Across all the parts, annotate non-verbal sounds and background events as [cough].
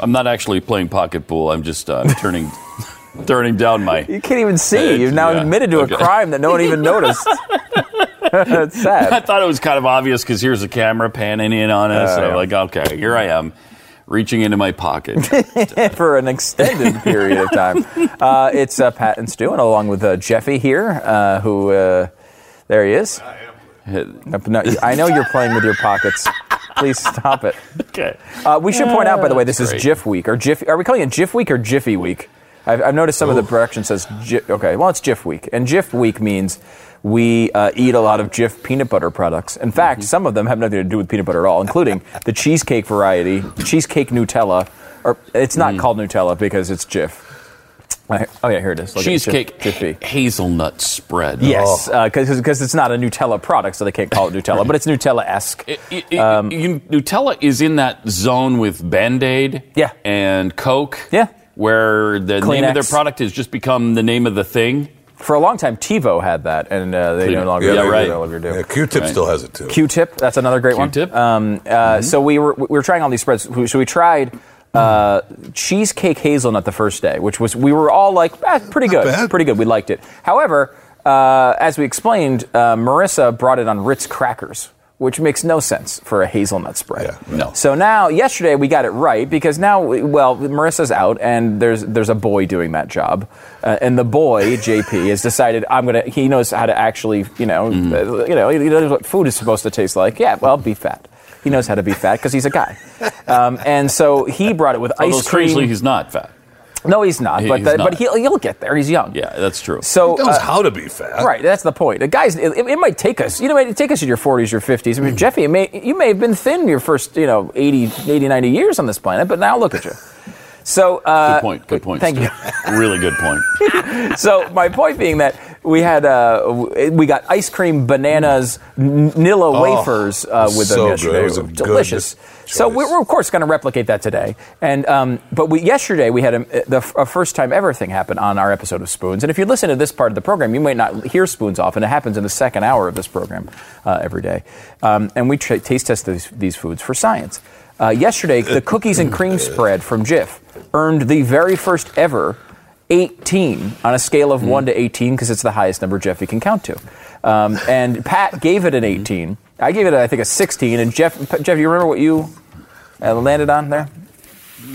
I'm not actually playing pocket pool. I'm just uh, turning [laughs] turning down my. You can't even see. Uh, You've now yeah, admitted to okay. a crime that no one even noticed. [laughs] It's sad. I thought it was kind of obvious because here's a camera panning in on us. and I'm yeah. like, okay, here I am, reaching into my pocket. [laughs] for an extended period of time. Uh, it's uh, Pat and Stu, and along with uh, Jeffy here, uh, who uh, there he is. Uh, no, I know you're playing with your pockets. Please stop it. [laughs] okay. Uh, we should point out, by the way, this is Great. GIF Week or GIF. Are we calling it GIF Week or Jiffy Week? I've, I've noticed some of the production says GIF. Okay, well, it's GIF Week, and GIF Week means we uh, eat a lot of Jif peanut butter products. In fact, some of them have nothing to do with peanut butter at all, including the cheesecake variety, cheesecake Nutella. Or it's not called Nutella because it's Jif. I- Oh yeah, here it is. Look at it, Jif- Cheesecake Jiffy. hazelnut spread. Yes, because it's not a Nutella product, so they can't call it Nutella, but it's Nutella-esque. It- it- it- Nutella is in that zone with Band Aid Yeah. and Coke. Yeah. Where the name of their product has just become the name of the thing. For a long time, TiVo had that, and uh, they no Kleenex. longer, Yeah, they right. no longer do. Yeah, Q-Tip Right. still has it too. Q-tip, that's another great Q-tip. one. Um, uh, So we were we were trying all these spreads. So we tried uh, cheesecake hazelnut the first day, which was we were all like, eh, pretty good, bad. pretty good. We liked it. However, uh, as we explained, uh, Marissa brought it on Ritz crackers. Which makes no sense for a hazelnut spread. Yeah, no. So now, yesterday we got it right because now, well, Marissa's out and there's there's a boy doing that job, uh, and the boy [laughs] JP has decided I'm gonna. He knows how to actually, you know, Mm-hmm. you know, he knows what food is supposed to taste like. Yeah, well, be fat. He knows how to be fat because he's a guy, um, and so he brought it with Although ice cream. strangely, he's not fat. no, he's not, He- but he's the- not. but he'll he'll get there. He's young. Yeah, that's true. So He knows uh, how to be fat. Right, that's the point. The guys, it, it might take us, you know, it might take us in your 40s or 50s. I mean, Jeffy, it may, you may have been thin your first, you know, 80, 80, 90 years on this planet, but now look at you. So, uh, good point. Good point. Thank you. Really good point. [laughs] So, my point being that we had, uh, we got ice cream, bananas, Nilla wafers uh, with them so good. It was a were delicious. So we're, we're of course going to replicate that today. And um, but we, yesterday we had a, the a first time ever thing happen on our episode of Spoons. And if you listen to this part of the program, you might not hear Spoons often. It happens in the second hour of this program uh, every day. Um, and we taste test these, these foods for science. Uh, yesterday, the cookies and cream spread from Jif earned the very first ever 18 on a scale of 1 to 18 because it's the highest number Jeffy can count to. Um, and Pat gave it an 18. I gave it, I think, a 16. And Jeff, Jeff, you remember what you uh, landed on there?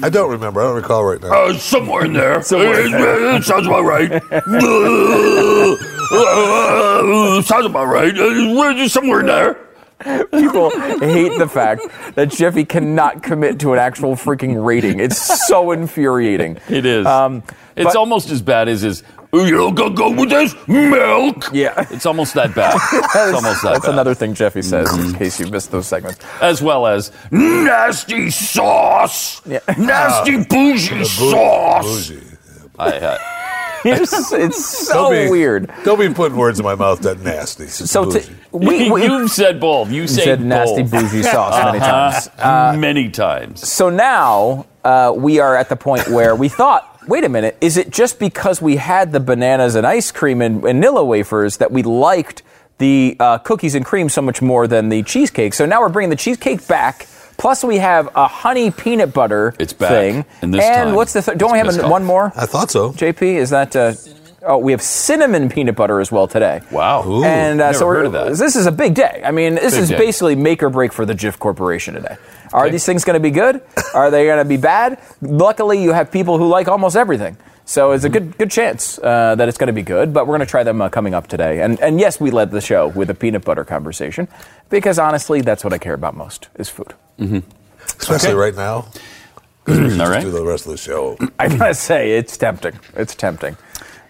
I don't remember. I don't recall right now. Uh, somewhere in there. [laughs] Somewhere in Uh, sounds about right. Uh, [laughs] [laughs] sounds about right. Uh, somewhere in there. [laughs] People hate the fact that Jeffy cannot commit to an actual freaking rating. It's so infuriating. It is. Um, it's but- almost as bad as his. You go go with this milk. Yeah. it's almost that bad. [laughs] It's almost that That's bad. another thing Jeffy says, in case you missed those segments. as well as nasty sauce, Yeah. nasty [laughs] bougie sauce. Bougie. I, uh, It's, [laughs] it's so Don't be- weird. Don't be putting words in my mouth that nasty. It's So t- we, [laughs] we you've said both. You say said nasty both. bougie sauce many times. Uh, many times. So now uh, we are at the point where we thought, wait a minute, is it just because we had the bananas and ice cream and vanilla wafers that we liked the uh, cookies and cream so much more than the cheesecake? So now we're bringing the cheesecake back. Plus, we have a honey peanut butter It's back. thing. And this and time, what's the th- don't we have pissed an- off. one more? I thought so. JP, is that? Uh, oh, we have cinnamon peanut butter as well today. Wow. And uh, Never so we're, heard of that. this is a big day. I mean, this Big is day. basically make or break for the Jif Corporation today. Are Okay. these things going to be good? Are they going to be bad? Luckily, you have people who like almost everything. So it's a good good chance uh, that it's going to be good, but we're going to try them uh, coming up today. And and yes, we led the show with a peanut butter conversation because honestly, that's what I care about most is food. Especially Okay. right now. [clears throat] All Just right. do the rest of the show. [clears throat] I gotta say, it's tempting. It's tempting.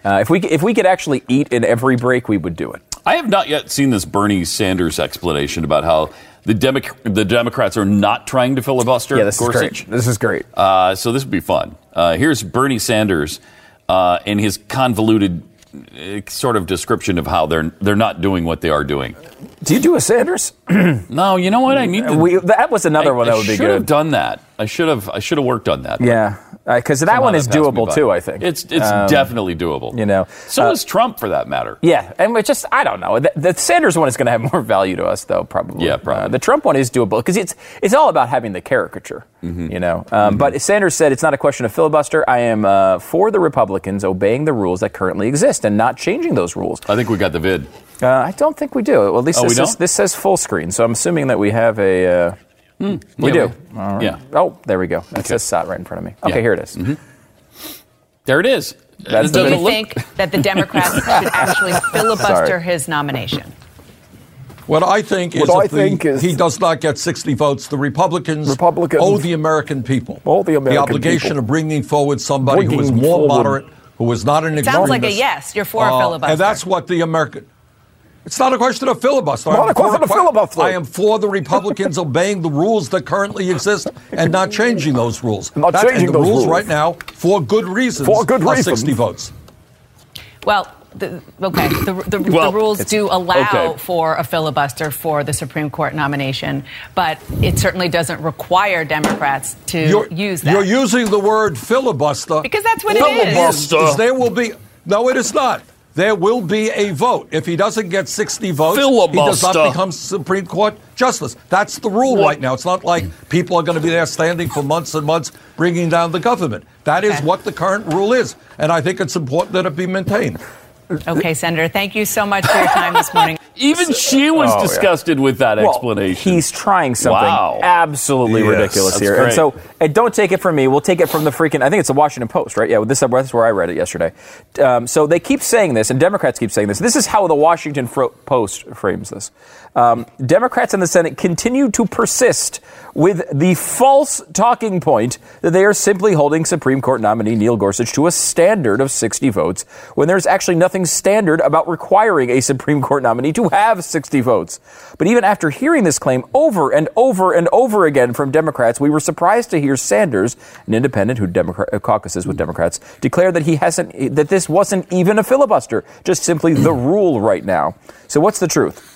Uh, if we if we could actually eat in every break, we would do it. I have not yet seen this Bernie Sanders explanation about how the, Demo- the Democrats are not trying to filibuster Yeah, this is great. This is great. Uh, so this would be fun. Uh, here's Bernie Sanders uh, in his convoluted Eh, sort of description of how they're they're not doing what they are doing. Do you do a Sanders? [clears throat] No, you know what? I need to. We, that was another I, one that I would be should have good. done that. I should have. I should have worked on that. Yeah. Because that Somehow one is doable too. I think It's it's Um, definitely doable. you know, So uh, is Trump for that matter. Yeah, and it's just I don't know. The, the Sanders one is going to have more value to us, though. Probably. Yeah, probably. Uh, the Trump one is doable because it's it's all about having the caricature, Mm-hmm. you know. Um, But Sanders said it's not a question of filibuster. I am uh, for the Republicans obeying the rules that currently exist and not changing those rules. I think we got the vid. Uh, I don't think we do. Well, at least Oh, this, don't? this says full screen, so I'm assuming that we have a. Uh, we. Yeah, do. we- All right. yeah. Oh, there we go. It says SOT right in front of me. Okay, Yeah. here it is. There it is. That's It the you look- think that the Democrats [laughs] should actually filibuster Sorry. his nomination? What I think is I if the- think is- he does not get 60 votes, the Republicans, Republicans- owe the American people Owe the American the obligation people. of bringing forward somebody who is more forward. moderate, who is not an extremist. Sounds like a yes. You're for a Uh, filibuster. And that's what the American. It's not a question of filibuster. Not I'm a question for of filibuster. I am for the Republicans [laughs] obeying the rules that currently exist and not changing those rules. Not That's- changing and the those rules rules. right now, for good reasons, For good reasons. 60 votes. Well, the, okay. The, the, Well, the rules do allow okay. for a filibuster for the Supreme Court nomination, but it certainly doesn't require Democrats to You're, use that. you're using the word filibuster Because that's what it is. Filibuster. Is There will be no, it is not. There will be a vote. If he doesn't get 60 votes, he does not become Supreme Court justice. That's the rule right now. It's not like people are going to be there standing for months and months bringing down the government. That is what the current rule is, and I think it's important that it be maintained. Okay, Senator, thank you so much for your time this morning. [laughs] Even she was Oh, yeah. disgusted with that Well, explanation. He's trying something Wow. absolutely Yes. ridiculous here. great. And so, and don't take it from me. We'll take it from the freaking. I think it's the Washington Post, right? Yeah, this that's where I read it yesterday. Um, so they keep saying this, and Democrats keep saying this. This is how the Washington Fro- Post frames this. Um, Democrats in the Senate continue to persist with the false talking point that they are simply holding Supreme Court nominee Neil Gorsuch to a standard of 60 votes when there's actually nothing standard about requiring a Supreme Court nominee to have 60 votes. But even after hearing this claim over and over and over again from Democrats, we were surprised to hear Sanders, an independent who Democrat, uh, caucuses with Democrats, declare that he hasn't that this wasn't even a filibuster, just simply the [clears throat] rule right now. So what's the truth?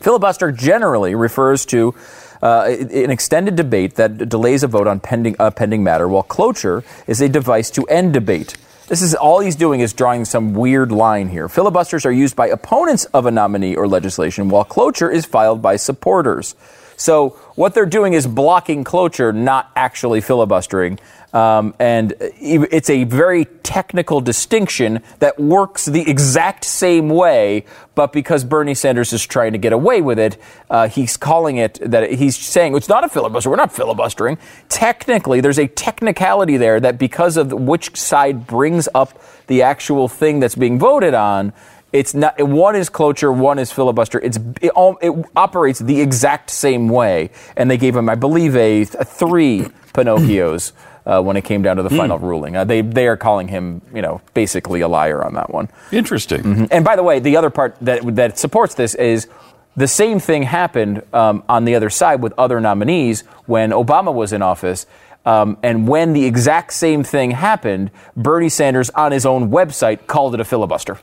Filibuster generally refers to uh, an extended debate that delays a vote on pending a pending matter, while cloture is a device to end debate. This is all he's doing is drawing some weird line here. Filibusters are used by opponents of a nominee or legislation, while cloture is filed by supporters. So what they're doing is blocking cloture, not actually filibustering. Um, and it's a very technical distinction that works the exact same way, but because Bernie Sanders is trying to get away with it, uh, he's calling it that he's saying it's not a filibuster. We're not filibustering. Technically, there's a technicality there that because of which side brings up the actual thing that's being voted on, it's not one is cloture, one is filibuster. It's it, it operates the exact same way, and they gave him, I believe, a, a three Pinocchios [clears throat] uh, when it came down to the final ruling. Uh, they they are calling him, you know, basically a liar on that one. Interesting. And by the way, the other part that that supports this is the same thing happened um, on the other side with other nominees when Obama was in office. Um, and when the exact same thing happened, Bernie Sanders on his own website called it a filibuster.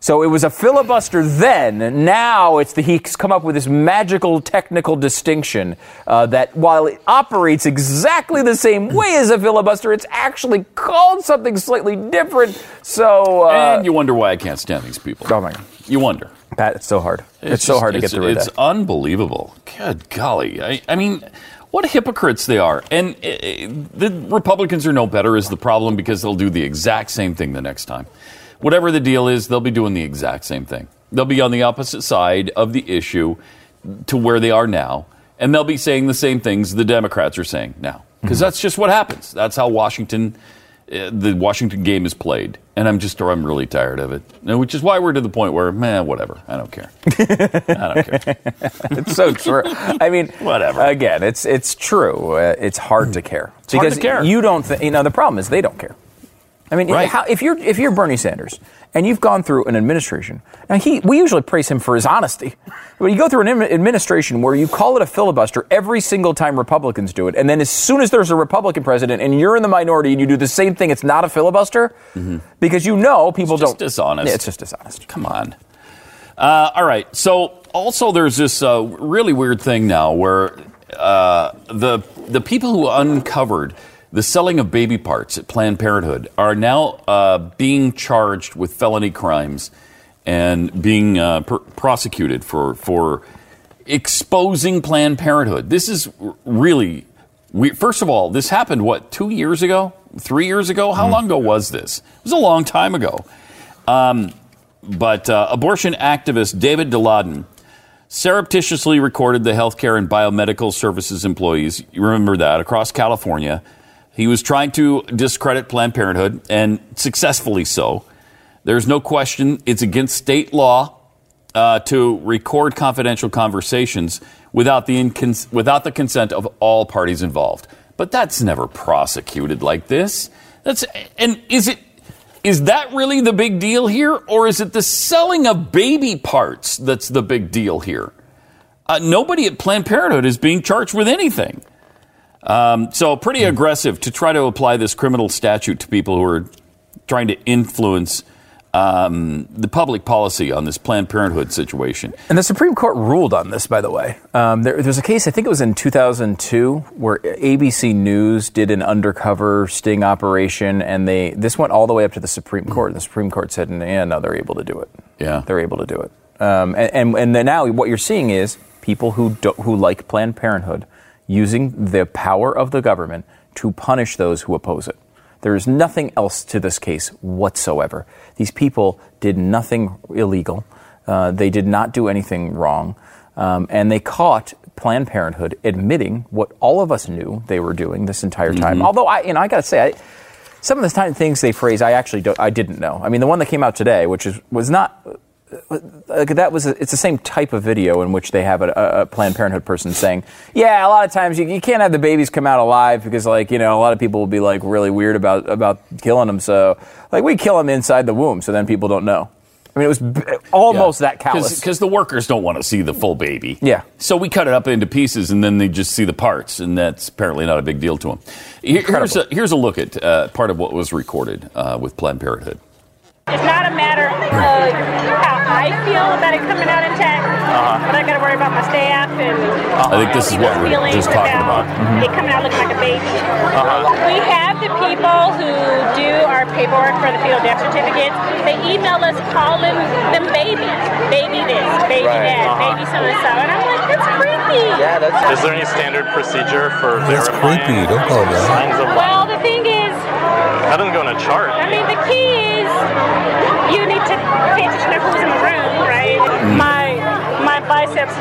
So it was a filibuster then. Now it's the, he's come up with this magical technical distinction uh, that while it operates exactly the same [clears throat] way as a filibuster, it's actually called something slightly different. So uh, and you wonder why I can't stand these people. oh my god, You wonder. Pat, it's so hard. It's, so just- hard to get it's- through It's that. unbelievable. Good golly. I, I mean, what hypocrites they are. And uh, the Republicans are no better is the problem because they'll do the exact same thing the next time. Whatever the deal is, they'll be doing the exact same thing. They'll be on the opposite side of the issue to where they are now, and they'll be saying the same things the Democrats are saying now. Because that's just what happens. That's how Washington, uh, the Washington game is played. And I'm just, I'm really tired of it. Which is why we're to the point where, man, whatever. I don't care. [laughs] I don't care. It's so true. I mean, [laughs] Whatever. Again, it's it's true. Uh, it's hard to care hard to because care. you don't. Th- you know, the problem is they don't care. I mean, Right. how, if you're if you're Bernie Sanders and you've gone through an administration, now he we usually praise him for his honesty, but you go through an administration where you call it a filibuster every single time Republicans do it, and then as soon as there's a Republican president and you're in the minority and you do the same thing, it's not a filibuster because you know people Mm-hmm. just don't. dishonest. Yeah, it's just dishonest. Come on. Uh, all right. So also there's this uh, really weird thing now where uh, the the people who uncovered the selling of baby parts at Planned Parenthood are now uh, being charged with felony crimes and being uh, pr- prosecuted for for exposing Planned Parenthood. This is really. We, first of all, this happened what two years ago, three years ago. How long ago was this? It was a long time ago. Um, but uh, abortion activist David Daleiden surreptitiously recorded the healthcare and biomedical services employees. You remember that across California. He was trying to discredit Planned Parenthood, and successfully so. There's no question it's against state law uh, to record confidential conversations without the incons- without the consent of all parties involved. But that's never prosecuted like this. That's and is it is that really the big deal here, or is it the selling of baby parts that's the big deal here? Uh, nobody at Planned Parenthood is being charged with anything. Um, so pretty aggressive to try to apply this criminal statute to people who are trying to influence um, the public policy on this Planned Parenthood situation. And the Supreme Court ruled on this, by the way. Um, there, there's a case, I think it was in 2002, where ABC News did an undercover sting operation, and they this went all the way up to the Supreme Court. And the Supreme Court said, "Yeah, no, they're able to do it. Yeah. they're able to do it." Um, and, and and then now what you're seeing is people who do, who like Planned Parenthood using the power of the government to punish those who oppose it. There is nothing else to this case whatsoever. These people did nothing illegal. Uh, they did not do anything wrong. Um, and they caught Planned Parenthood admitting what all of us knew they were doing this entire time. Although, I, you know, I got to say, I, some of the time, things they phrase, I actually don't, I didn't know. I mean, the one that came out today, which is, was not that was a, it's the same type of video in which they have a, a Planned Parenthood person saying, "Yeah, a lot of times you, you can't have the babies come out alive because like you know a lot of people will be like really weird about about killing them. So like we kill them inside the womb, so then people don't know." I mean, it was b- almost that callous. Because the workers don't want to see the full baby. Yeah. So we cut it up into pieces and then they just see the parts, and that's apparently not a big deal to them. Here- here's, a, here's a look at uh, part of what was recorded uh, with Planned Parenthood. It's not a matter of how I feel about it coming out intact, uh-huh. but I got to worry about my staff and I think this is what we're feelings just talking about. Mm-hmm. it coming out looking like a baby. Uh-huh. We have the people who do our paperwork for the fetal death certificates. They email us calling them babies, baby this, baby that, uh-huh. baby so and so, and I'm like, that's creepy. Yeah, that's. Is there any standard procedure for That's verifying creepy. Don't call it that. signs of life? Well, the thing is, That doesn't go in a chart. I mean, the key is biceps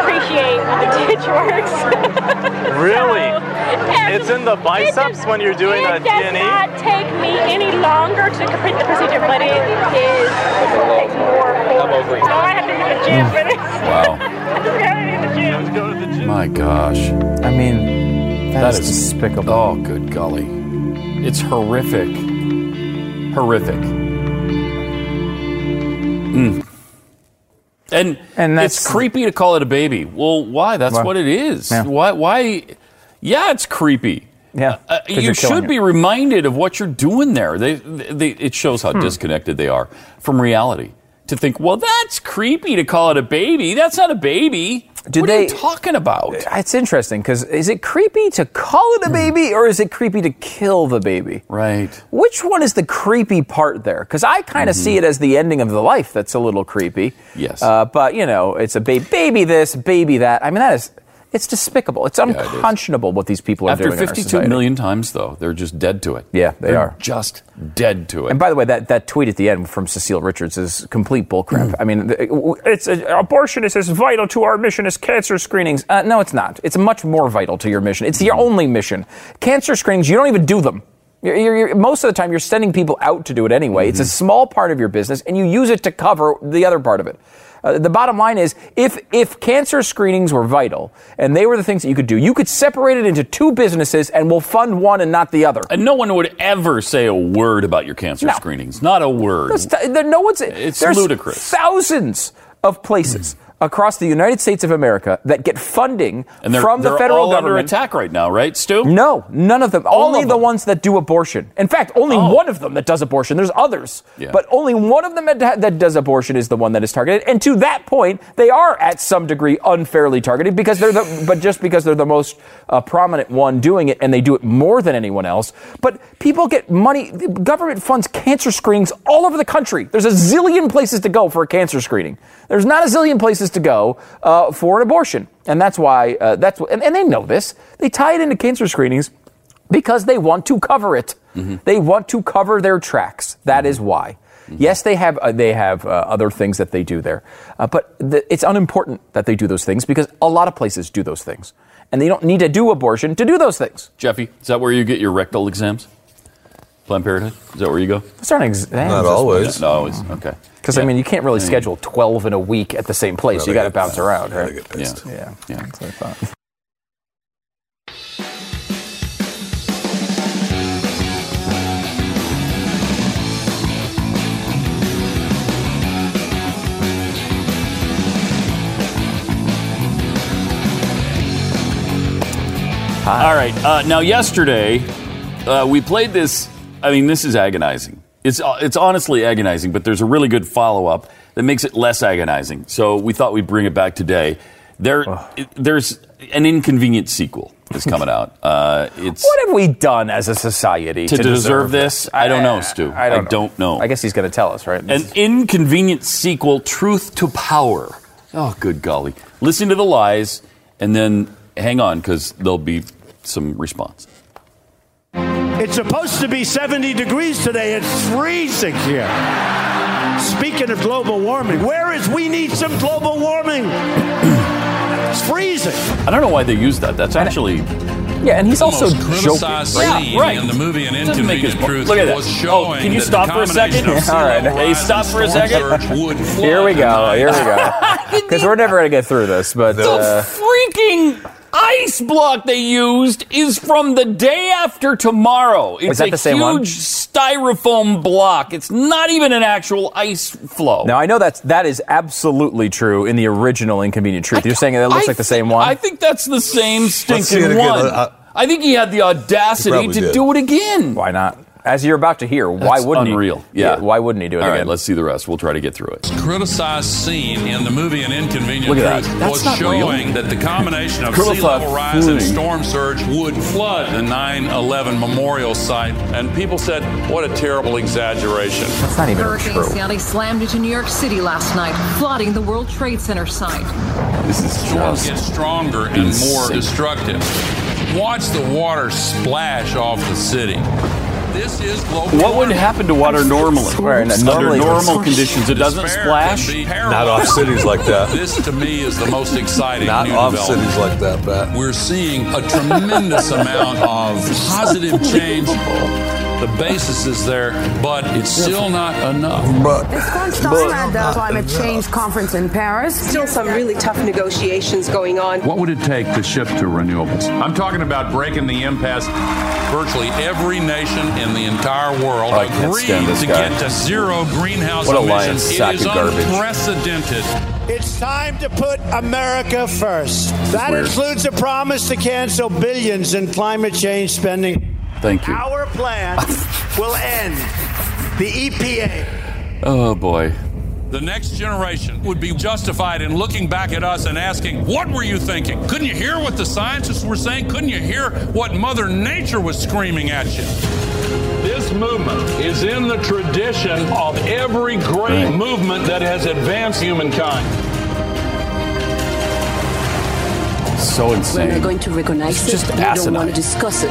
appreciate when the ditch works. [laughs] Really? [laughs] And It's in the biceps it when you're doing a does D&E? not take me any longer to complete the procedure, but it is takes more for So I have to go to the gym for this. Wow. [laughs] I just gotta be in the gym. Go to the gym. My gosh. I mean, That that is, is- despicable. Oh, good golly. It's horrific. Horrific. Mm. And, And it's creepy to call it a baby. Well, why? That's Well, what it is. yeah. Why? Why? Yeah, it's creepy. Yeah, Uh, you should it. be reminded of what you're doing there. They, they, it shows Hmm. how disconnected they are from reality. To think, well, that's creepy to call it a baby. That's not a baby. Did what are you talking about? It's interesting because is it creepy to call it a baby or is it creepy to kill the baby? Right. Which one is the creepy part there? Because I kind of see it as the ending of the life that's a little creepy. Mm-hmm. Yes. Uh, but, you know, it's a baby, baby this, baby that. I mean, that is, it's despicable. It's it is. unconscionable what these people are After doing. in our million times, though, they're just dead to it. Yeah, they They're are. Just dead to it. And by the way, that, that tweet at the end from Cecile Richards is complete bullcrap. Mm. I mean, it's uh, abortion is as vital to our mission as cancer screenings. Uh, no, it's not. It's much more vital to your mission. It's Mm. your only mission. Cancer screenings, you don't even do them. You're, you're, you're- most of the time, you're sending people out to do it anyway. It's a Mm-hmm. small part of your business, and you use it to cover the other part of it. Uh, the bottom line is, if if cancer screenings were vital and they were the things that you could do, you could separate it into two businesses, and we'll fund one and not the other. and no one would ever say a word about your cancer No. screenings. Not a word. T- no one's. It's there's ludicrous. Thousands of places across the United States of America that get funding And they're, from the federal all under government. attack right now, right, Stu? No, none of them. All only of the ones that do abortion. In fact, only Oh. one of them that does abortion. There's others, Yeah. but only one of them that, that does abortion is the one that is targeted. And to that point, they are at some degree unfairly targeted because they're the, but just because they're the most uh, prominent one doing it, and they do it more than anyone else. But people get money. Government funds cancer screenings all over the country. There's a zillion places to go for a cancer screening. There's not a zillion places to go uh, for an abortion, and that's why uh, that's what, and, and they know this. They tie it into cancer screenings because they want to cover it. They want to cover their tracks. That is why. Yes, they have uh, they have uh, other things that they do there, uh, but the, it's unimportant that they do those things because a lot of places do those things, and they don't need to do abortion to do those things. Jeffy, is that where you get your rectal exams? Planned Parenthood? Is that where you go? That's not, ex- Not always. No, always. Okay. Because Yeah. I mean, you can't really I mean, schedule twelve in a week at the same place. you got to bounce around, Gotta right? get Yeah. pissed. Yeah, Yeah. That's what I thought. All right. Uh, now, yesterday, uh, we played this. I mean, this is agonizing. It's, uh, it's honestly agonizing, but there's a really good follow up that makes it less agonizing. So we thought we'd bring it back today. There, it- there's an inconvenient sequel that's coming out. [laughs] Uh, it's What have we done as a society To deserve this? I don't know, Stu. I don't, I don't know. I guess he's going to tell us, right? an inconvenient sequel, Truth to Power. Oh, good golly. Listen to the lies and then hang on because there'll be some response. It's supposed to be 70 degrees today. It's freezing here. Speaking of global warming, where is we need some global warming? [clears throat] It's freezing. I don't know why they use that. That's actually yeah, and he's also joking. criticized scene right. in the movie An Doesn't make Inconvenient his- Truth look at that. was Oh, can you stop for a second? combination of [laughs] All right. Hey, stop for a second. Here we go. Here we go. [laughs] [laughs] Because we're never going to get through this, but the uh, freaking ice block they used is from the day after tomorrow. It's that a the same one? huge styrofoam block. It's not even an actual ice flow. now I know that's that is absolutely true in the original Inconvenient Truth. You're saying that it looks I like the same one. I think that's the same see stinking one. Uh, I think he had the audacity to did. do it again. Why not? As you're about to hear, why That's wouldn't unreal. he? Yeah. Why wouldn't he do it All right, again? let's see the rest. We'll try to get through it. criticized scene in the movie An Inconvenient Look at that. Truth That's was not real. showing that the combination of sea level rise and storm surge would flood the 9/11 memorial site, and people said, "What a terrible exaggeration." That's not even Hurricane true. Sandy slammed into New York City last night, flooding the World Trade Center site. This is Storms just get stronger and more destructive. Watch the water splash off the city. This is global. What would happen to water normally? Right, and Under normally- normal conditions, it doesn't splash. Not off cities like that. This, to me, is the most exciting Not new off cities like that, Pat. We're seeing a tremendous amount of positive change. The basis is there, but it's still not enough. But Steinman at the Climate Change Conference in Paris. Still some really tough negotiations going on. What would it take to shift to renewables? I'm talking about breaking the impasse. Virtually every nation in the entire world Oh, I agreed to guy. get to zero greenhouse What a lying emissions. sack it is of garbage. unprecedented. It's time to put America first. That weird. includes a promise to cancel billions in climate change spending. Thank you. Our plan [laughs] will end the EPA. Oh boy. The next generation would be justified in looking back at us and asking, What were you thinking? Couldn't you hear what the scientists were saying? Couldn't you hear what Mother Nature was screaming at you? This movement is in the tradition of every great Right. movement that has advanced humankind. So insane. We're insane. going to recognize It's it. just we don't want to discuss it.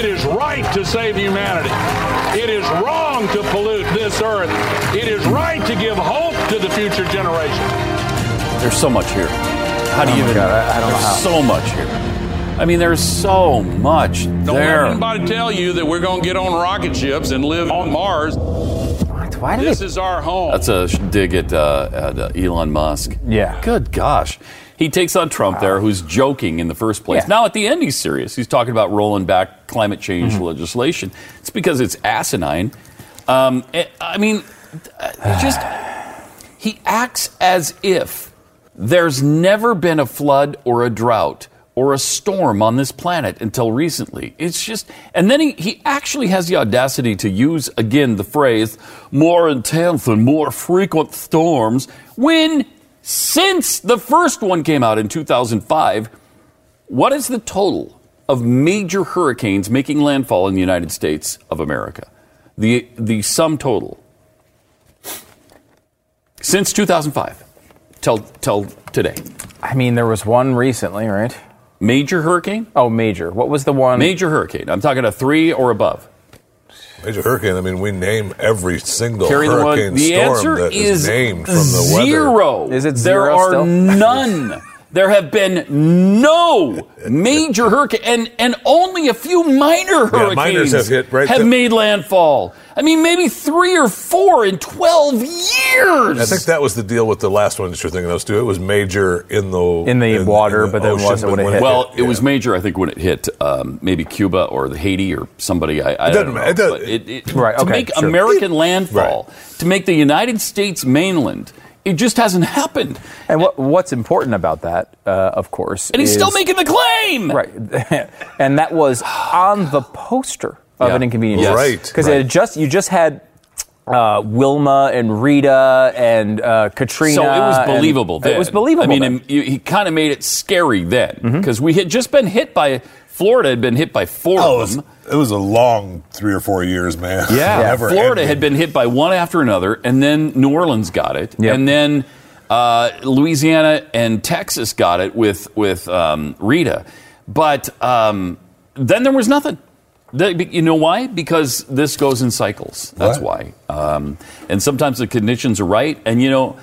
It is right to save humanity. It is wrong to pollute this earth. It is right to give hope to the future generation. There's so much here. How do Oh you even? God, I- I don't know there's how. so much here. I mean, there's so much Don't there. let anybody tell you that we're going to get on rocket ships and live on Mars. Why did This they? is our home. That's a dig at, uh, at uh, Elon Musk. Yeah. Good gosh. He takes on Trump there, who's joking in the first place. Yeah. Now at the end, he's serious. He's talking about rolling back climate change Mm-hmm. legislation. It's because it's asinine. Um, eh, I mean, uh, [sighs] just he acts as if there's never been a flood or a drought or a storm on this planet until recently. It's just, and then he, he actually has the audacity to use again the phrase more intense and more frequent storms when since the first one came out in 2005, what is the total of major hurricanes making landfall in the United States of America? The, the sum total since 2005 till, till today. I mean, there was one recently, right? Major hurricane? Oh, major. What was the one? Major hurricane. I'm talking a three or above. Major hurricane. I mean, we name every single Carry hurricane The storm answer that is is named from the weather. zero. Is it There zero are still? none. [laughs] There have been no [laughs] major hurricane, and, and only a few minor hurricanes minors have hit right have to- made landfall. I mean, maybe three or four in 12 years. I think that was the deal with the last one that you're thinking of, Stu. It was major in the In the water, but then ocean, wasn't when it hit. Well, it was major, I think, when it hit um, maybe Cuba or the Haiti or somebody. I, I It don't doesn't know. it does- it, it, Right, to okay, make sure. American landfall, to make the United States mainland, it just hasn't happened. And what, what's important about that, uh, of course, And he's is, still making the claim. right, [laughs] and that was on the poster of Yeah. an inconvenience. Yes. Right, because right. it had just you just had. Uh, Wilma and Rita and uh, Katrina. So it was believable then. It was believable. I mean, then. Mm-hmm. and you- he kind of made it scary then because we had just been hit by Florida had been hit by four Oh, it of them. it was a long three or four years, man. Yeah, [laughs] Never Florida ending. had been hit by one after another, and then New Orleans got it, Yep. and then uh, Louisiana and Texas got it with with um, Rita, but um, then there was nothing. The- you know why? Because this goes in cycles. That's What? why. Um, and sometimes the conditions are right, and you know.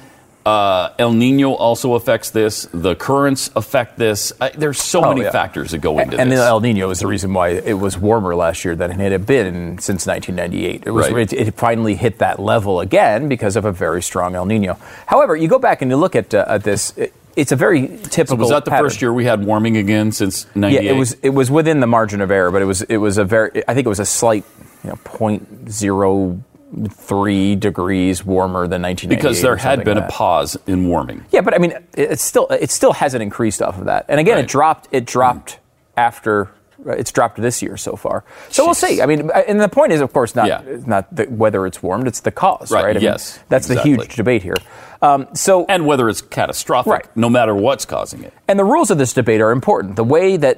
Uh, El Nino also affects this. The currents affect this. I, there's so Oh, many yeah. factors that go into this. and this. the El Nino is the reason why it was warmer last year than it had been since 1998. It was Right. it, it finally hit that level again because of a very strong El Nino. However, you go back and you look at, uh, at this. It, it's a very so typical. was that the pattern. first year we had warming again since Yeah, it was. It was within the margin of error, but it was. It was a very. I think it was a slight, you know, point zero three degrees warmer than 1998. because there had been like a pause in warming. Yeah, but I mean, it- it's still it still hasn't increased off of that. And again, Right. it dropped. It dropped after. uh, It's dropped this year so far. So we'll see. I mean, and the point is, of course, not Yeah. not the, whether it's warmed; it's the cause, Right, right? I mean, yes, that's the huge debate here. Um, so, and whether it's catastrophic, Right. no matter what's causing it. And the rules of this debate are important. The way that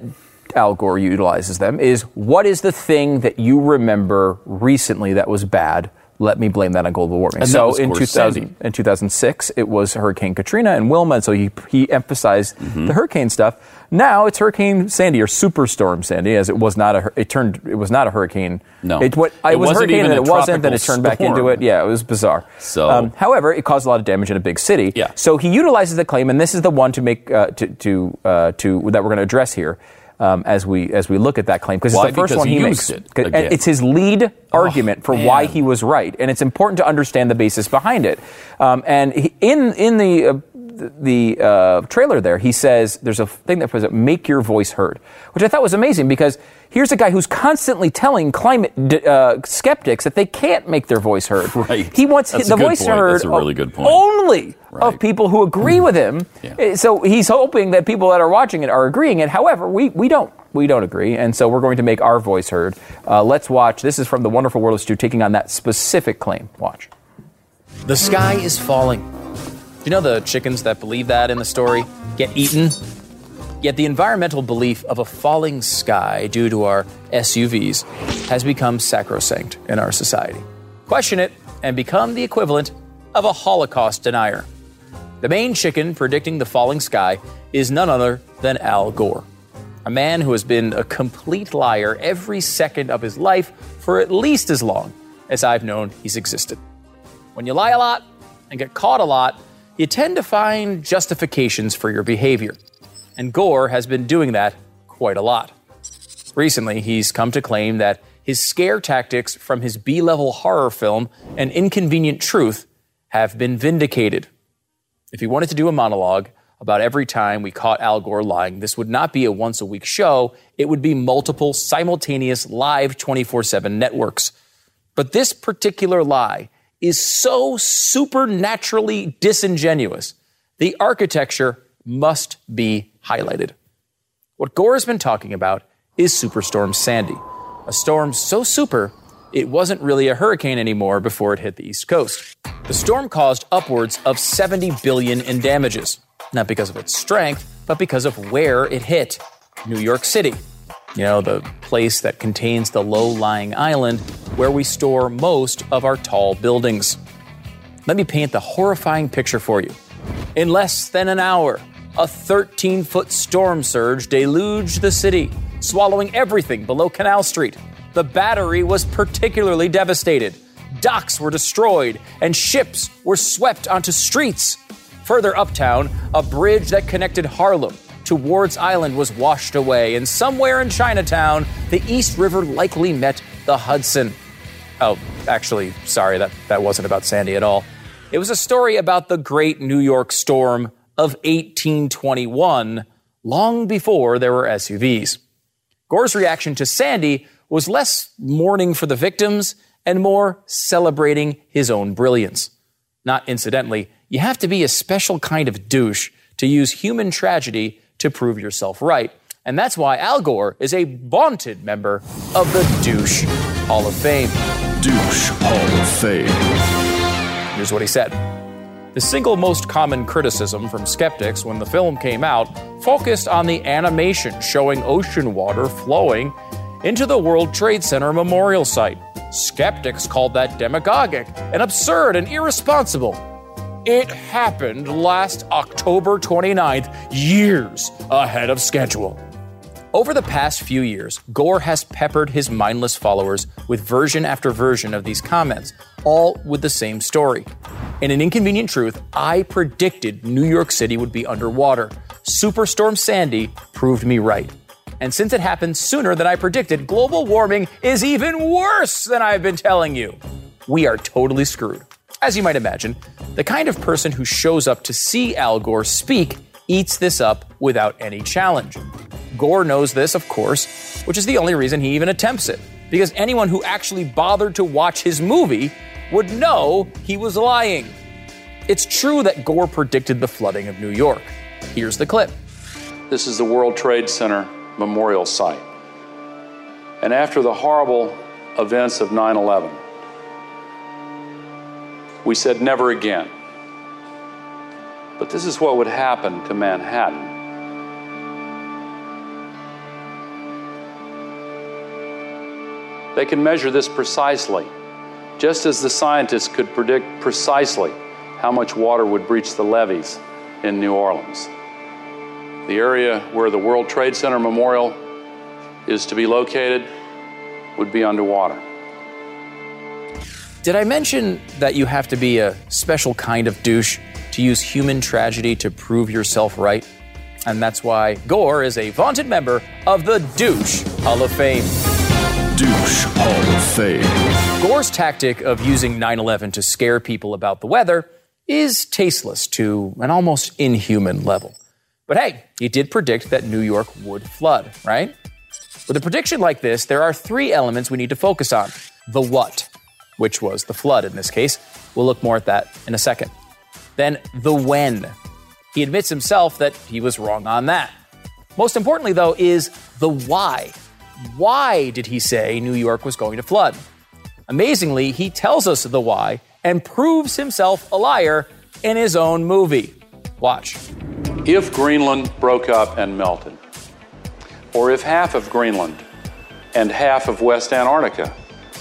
Al Gore utilizes them is what is the thing that you remember recently that was bad? Let me blame that on global warming. And so in, 2000, in 2006, it was Hurricane Katrina and Wilma, and so he, he emphasized Mm-hmm. the hurricane stuff. Now it's Hurricane Sandy or Superstorm Sandy, as it was not a it turned it was not a hurricane. No. it, what, It it was wasn't hurricane even and it wasn't. Then it turned back into it. Yeah, it was bizarre. So- Um, However, it caused a lot of damage in a big city. Yeah. So he utilizes the claim, and this is the one to make uh, to to uh, to that we're going to address here. Um, as we as we look at that claim, because it's the first Because one he he, makes. it it's his lead argument for man. why he was right, and it's important to understand the basis behind it. Um, and he, in in the uh, the uh, trailer there, he says there's a thing that says "make your voice heard," which I thought was amazing because here's a guy who's constantly telling climate d- uh, skeptics that they can't make their voice heard. [laughs] Right. He wants That's the voice point. heard That's a really good point. only Right. of people who agree with him. [clears throat] Yeah. Uh, So he's hoping that people that are watching it are agreeing it. However, we, we don't. We don't agree. And so we're going to make our voice heard. Uh, let's watch. This is from The Wonderful World of Stu taking on that specific claim. Watch. The sky is falling. You know the chickens that believe that in the story get eaten? Yet the environmental belief of a falling sky due to our SUVs has become sacrosanct in our society. Question it and become the equivalent of a Holocaust denier. The main chicken predicting the falling sky is none other than Al Gore, a man who has been a complete liar every second of his life for at least as long as I've known he's existed. When you lie a lot and get caught a lot, you tend to find justifications for your behavior. And Gore has been doing that quite a lot. Recently, he's come to claim that his scare tactics from his B level horror film, An Inconvenient Truth, have been vindicated. If he wanted to do a monologue about every time we caught Al Gore lying, this would not be a once a week show, it would be multiple simultaneous live 24 7 networks. But this particular lie is so supernaturally disingenuous, the architecture must be highlighted. What Gore has been talking about is Superstorm Sandy, a storm so super it wasn't really a hurricane anymore before it hit the East Coast. The storm caused upwards of 70 billion in damages, not because of its strength, but because of where it hit New York City. You know, the place that contains the low lying island where we store most of our tall buildings. Let me paint the horrifying picture for you. In less than an hour, a 13 foot storm surge deluged the city, swallowing everything below Canal Street. The battery was particularly devastated. Docks were destroyed, and ships were swept onto streets. Further uptown, a bridge that connected Harlem to Ward's Island was washed away, and somewhere in Chinatown, the East River likely met the Hudson. Oh, actually, sorry, that, that wasn't about Sandy at all. It was a story about the great New York storm of 1821, long before there were SUVs. Gore's reaction to Sandy was less mourning for the victims and more celebrating his own brilliance. Not incidentally, you have to be a special kind of douche to use human tragedy to prove yourself right. And that's why Al Gore is a vaunted member of the Douche Hall of Fame. Douche Hall of Fame. Here's what he said. The single most common criticism from skeptics when the film came out focused on the animation showing ocean water flowing into the World Trade Center memorial site. Skeptics called that demagogic and absurd and irresponsible. It happened last October 29th, years ahead of schedule. Over the past few years, Gore has peppered his mindless followers with version after version of these comments, all with the same story. In an inconvenient truth, I predicted New York City would be underwater. Superstorm Sandy proved me right. And since it happened sooner than I predicted, global warming is even worse than I've been telling you. We are totally screwed. As you might imagine, the kind of person who shows up to see Al Gore speak eats this up without any challenge. Gore knows this, of course, which is the only reason he even attempts it. Because anyone who actually bothered to watch his movie would know he was lying. It's true that Gore predicted the flooding of New York. Here's the clip. This is the World Trade Center memorial site. And after the horrible events of 9 11, we said never again. But this is what would happen to Manhattan. They can measure this precisely, just as the scientists could predict precisely how much water would breach the levees in New Orleans. The area where the World Trade Center Memorial is to be located would be underwater. Did I mention that you have to be a special kind of douche to use human tragedy to prove yourself right? And that's why Gore is a vaunted member of the Douche Hall of Fame. Douche Hall of Fame. Gore's tactic of using 9 11 to scare people about the weather is tasteless to an almost inhuman level. But hey, he did predict that New York would flood, right? With a prediction like this, there are three elements we need to focus on the what, which was the flood in this case. We'll look more at that in a second. Then the when. He admits himself that he was wrong on that. Most importantly, though, is the why. Why did he say New York was going to flood? Amazingly, he tells us the why and proves himself a liar in his own movie. Watch. If Greenland broke up and melted, or if half of Greenland and half of West Antarctica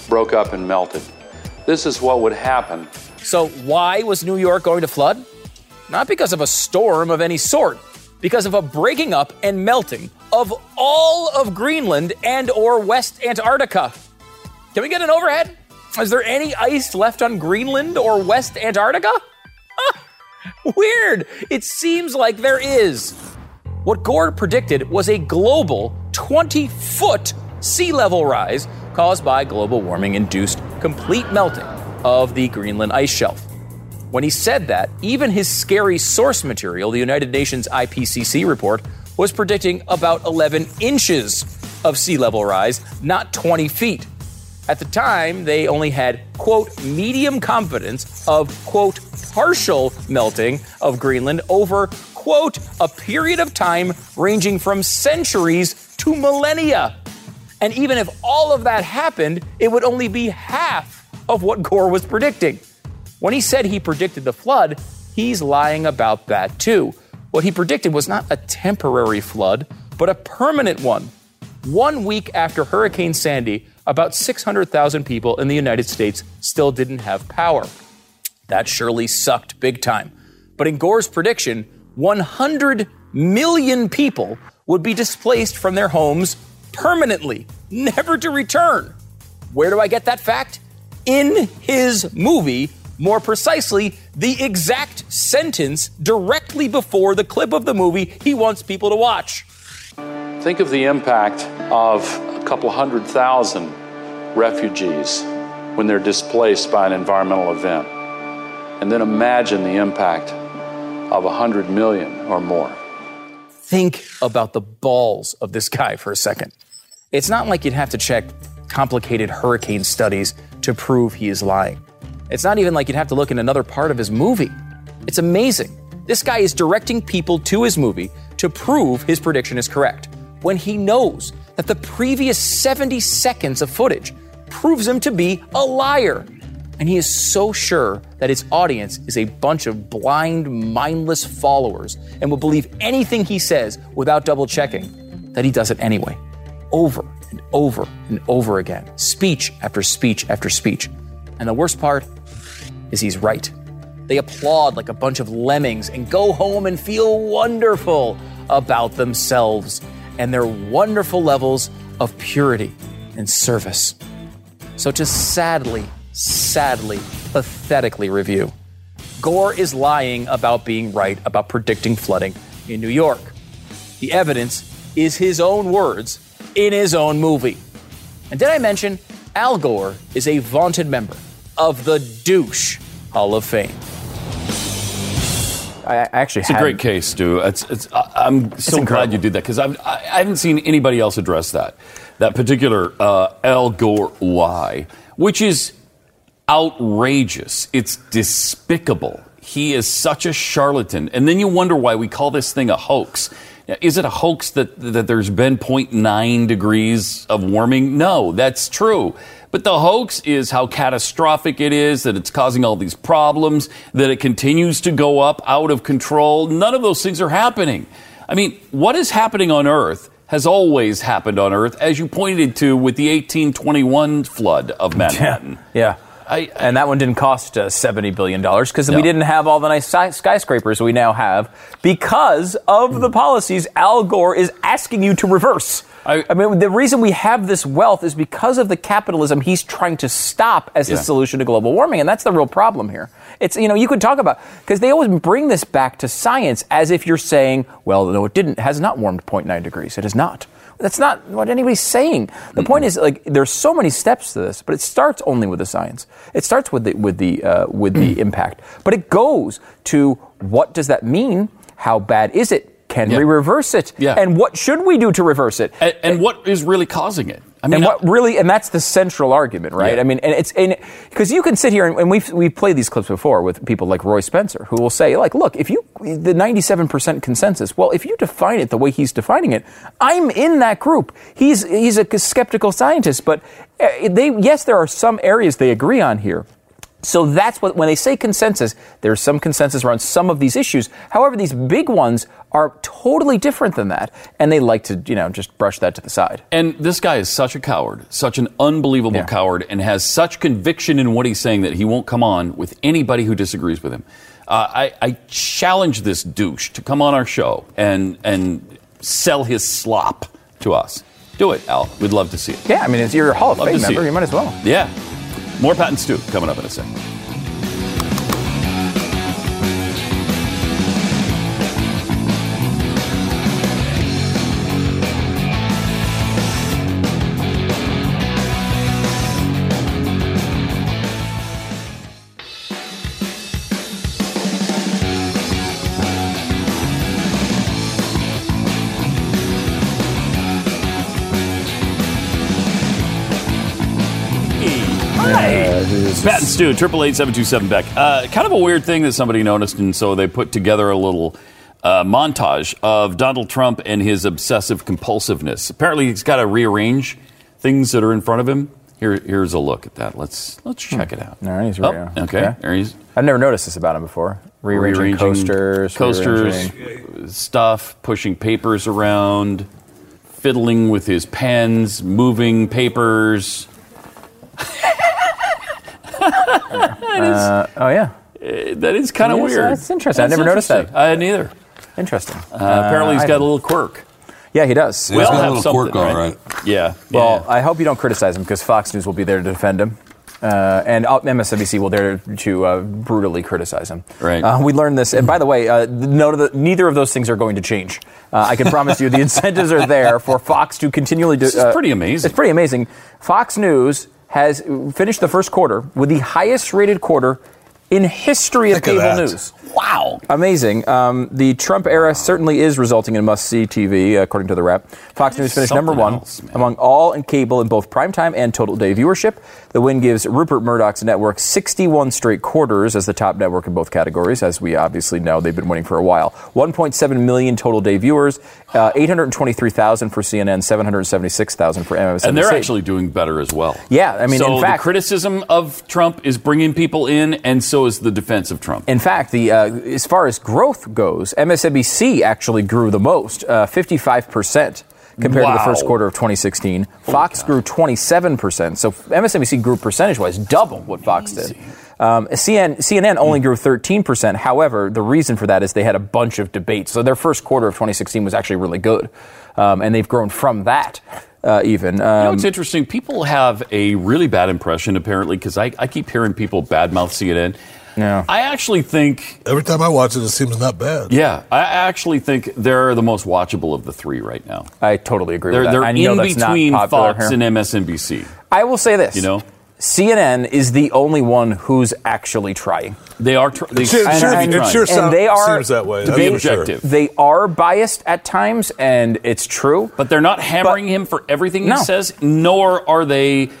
broke up and melted, this is what would happen. So, why was New York going to flood? Not because of a storm of any sort, because of a breaking up and melting of all of Greenland and or West Antarctica. Can we get an overhead? Is there any ice left on Greenland or West Antarctica? Ah, weird. It seems like there is. What Gore predicted was a global 20 foot sea level rise caused by global warming induced complete melting of the Greenland ice shelf. When he said that, even his scary source material, the United Nations IPCC report, was predicting about 11 inches of sea level rise, not 20 feet. At the time, they only had, quote, medium confidence of, quote, partial melting of Greenland over, quote, a period of time ranging from centuries to millennia. And even if all of that happened, it would only be half of what Gore was predicting. When he said he predicted the flood, he's lying about that too. What he predicted was not a temporary flood, but a permanent one. One week after Hurricane Sandy, about 600,000 people in the United States still didn't have power. That surely sucked big time. But in Gore's prediction, 100 million people would be displaced from their homes permanently, never to return. Where do I get that fact? In his movie, more precisely, the exact sentence directly before the clip of the movie he wants people to watch. Think of the impact of a couple hundred thousand refugees when they're displaced by an environmental event. And then imagine the impact of a hundred million or more. Think about the balls of this guy for a second. It's not like you'd have to check complicated hurricane studies to prove he is lying. It's not even like you'd have to look in another part of his movie. It's amazing. This guy is directing people to his movie to prove his prediction is correct when he knows that the previous 70 seconds of footage proves him to be a liar. And he is so sure that his audience is a bunch of blind, mindless followers and will believe anything he says without double checking that he does it anyway. Over and over and over again. Speech after speech after speech. And the worst part is he's right. They applaud like a bunch of lemmings and go home and feel wonderful about themselves and their wonderful levels of purity and service. So, to sadly, sadly, pathetically review, Gore is lying about being right about predicting flooding in New York. The evidence is his own words in his own movie. And did I mention Al Gore is a vaunted member of the Douche Hall of Fame? I actually It's a great case, Stu. It's, it's, I- I'm so glad you did that because I, I haven't seen anybody else address that. That particular uh, Al Gore lie, which is outrageous. It's despicable. He is such a charlatan. And then you wonder why we call this thing a hoax. Is it a hoax that, that there's been 0.9 degrees of warming? No, that's true. But the hoax is how catastrophic it is, that it's causing all these problems, that it continues to go up out of control. None of those things are happening. I mean, what is happening on Earth has always happened on Earth, as you pointed to with the 1821 flood of [laughs] Manhattan. Yeah. And that one didn't cost uh, $70 billion because we didn't have all the nice sky- skyscrapers we now have because of the policies Al Gore is asking you to reverse. I, mean, the reason we have this wealth is because of the capitalism he's trying to stop as the Yeah. solution to global warming, and that's the real problem here. It's you know you could talk about because they always bring this back to science as if you're saying, well, no, it didn't has not warmed 0.9 degrees. It has not. That's not what anybody's saying. The point is, like, there's so many steps to this, but it starts only with the science. It starts with the with the uh, with the [clears throat] impact, but it goes to what does that mean? How bad is it? Can we reverse it? Yeah. And what should we do to reverse it? And, and what is really causing it? I and what really, and that's the central argument, right? Yeah. I mean, and it's because you can sit here and, and we've we've played these clips before with people like Roy Spencer, who will say, like, look, if you the ninety-seven percent consensus, well, if you define it the way he's defining it, I'm in that group. He's he's a skeptical scientist, but uh, they yes, there are some areas they agree on here. So that's what, when they say consensus, there's some consensus around some of these issues. However, these big ones are totally different than that. And they like to, you know, just brush that to the side. And this guy is such a coward, such an unbelievable coward, and has such conviction in what he's saying that he won't come on with anybody who disagrees with him. Uh, I, I challenge this douche to come on our show and and sell his slop to us. Do it, Al. We'd love to see it. Yeah, I mean, it's you're a Hall of Fame member. You might as well. Yeah. More Pat and Stu coming up in a second. Stu, triple eight seven two seven Beck. Uh, kind of a weird thing that somebody noticed, and so they put together a little uh, montage of Donald Trump and his obsessive compulsiveness. Apparently, he's got to rearrange things that are in front of him. Here, here's a look at that. Let's let's check it out. All right, he's Oh, re- okay. There he's I've never noticed this about him before. Rearranging, rearranging coasters, coasters, rearranging- stuff, pushing papers around, fiddling with his pens, moving papers. Uh, oh yeah, that is kind of Yes, weird. That's interesting. I That's never noticed that. I hadn't either. Interesting. Uh, apparently, he's I got a didn't. little quirk. Yeah, he does. We all have something, right? Yeah. Well, I hope you don't criticize him because Fox News will be there to defend him. Uh, and uh, MSNBC will dare to uh, brutally criticize him. Right. Uh, we learned this, and by the way, uh, none of the, neither of those things are going to change. Uh, I can promise you, the incentives are there for Fox to continually. Do, This is pretty amazing. It's pretty amazing. Fox News has finished the first quarter with the highest-rated quarter in history of Think of cable that. news. Wow. Amazing. Um, the Trump era certainly is resulting in must see TV, according to the rep. Fox News finished number one else, among all in cable in both primetime and total day viewership. The win gives Rupert Murdoch's network 61 straight quarters as the top network in both categories. As we obviously know, they've been winning for a while. 1.7 million total day viewers, uh, 823,000 for CNN, 776,000 for MSNBC. And they're actually doing better as well. Yeah, I mean, so in fact- the criticism of Trump is bringing people in, and so is the defense of Trump. In fact, the uh, as far as growth goes, MSNBC actually grew the most, uh, 55% compared to the first quarter of 2016. Fox grew 27%. So MSNBC grew percentage-wise double what Fox did. Um, CN, CNN only grew 13%. However, the reason for that is they had a bunch of debates. So their first quarter of 2016 was actually really good, um, and they've grown from that. Uh, even You know, um, it's interesting. People have a really bad impression, apparently, because I, I keep hearing people badmouth CNN. Yeah. I actually think, Every time I watch it, it seems not bad. yeah, I actually think they're the most watchable of the three right now. I totally agree They're, with that. they're I know in that's between popular Fox here. and MSNBC. I will say this. You know? CNN is the only one who's actually trying. They are. Tr- they sure- seem sure- to be it trying. sure and sound- they are seems that way. To That's be for sure. objective. They are biased at times, and it's true. But they're not hammering him for everything No. he says, nor are they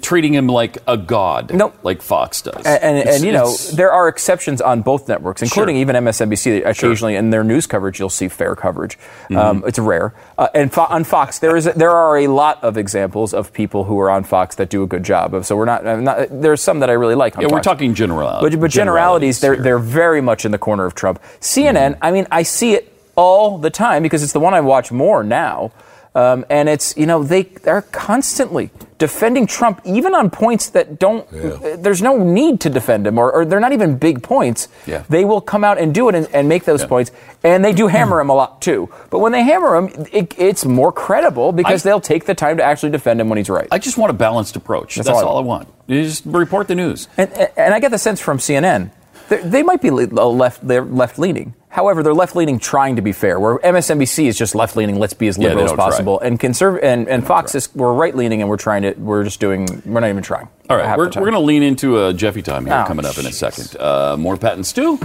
treating him like a god, Nope. like Fox does. And, and, and, you know, there are exceptions on both networks, including Sure. even MSNBC. Occasionally, in their news coverage, you'll see fair coverage. Mm-hmm. Um, it's rare. Uh, and fo- on Fox, there is there are a lot of examples of people who are on Fox that do a good job. of. So we're not. Not there's some that I really like. On yeah, we're talking general. But, but generalities, they're, here. they're very much in the corner of Trump. CNN, I mean, I see it all the time because it's the one I watch more now. Um, and it's, you know, they, they're constantly defending Trump, even on points that don't, uh, there's no need to defend him, or, or they're not even big points. Yeah. They will come out and do it and, and make those points. And they do hammer him a lot, too. But when they hammer him, it, it's more credible because I- they'll take the time to actually defend him when he's right. I just want a balanced approach. That's, That's all I all I want. You just report the news. And, and I get the sense from CNN, they're- might be left, they're left leaning. However, they're left leaning trying to be fair, where MSNBC is just left leaning, let's be as Yeah, liberal as don't try. possible. And conserv- and, and Fox is, we're right leaning and we're trying to, we're just doing, we're not even trying. All right, we're, we're going to lean into a Jeffy time here Oh, coming up in a second. Uh, more Pat and Stu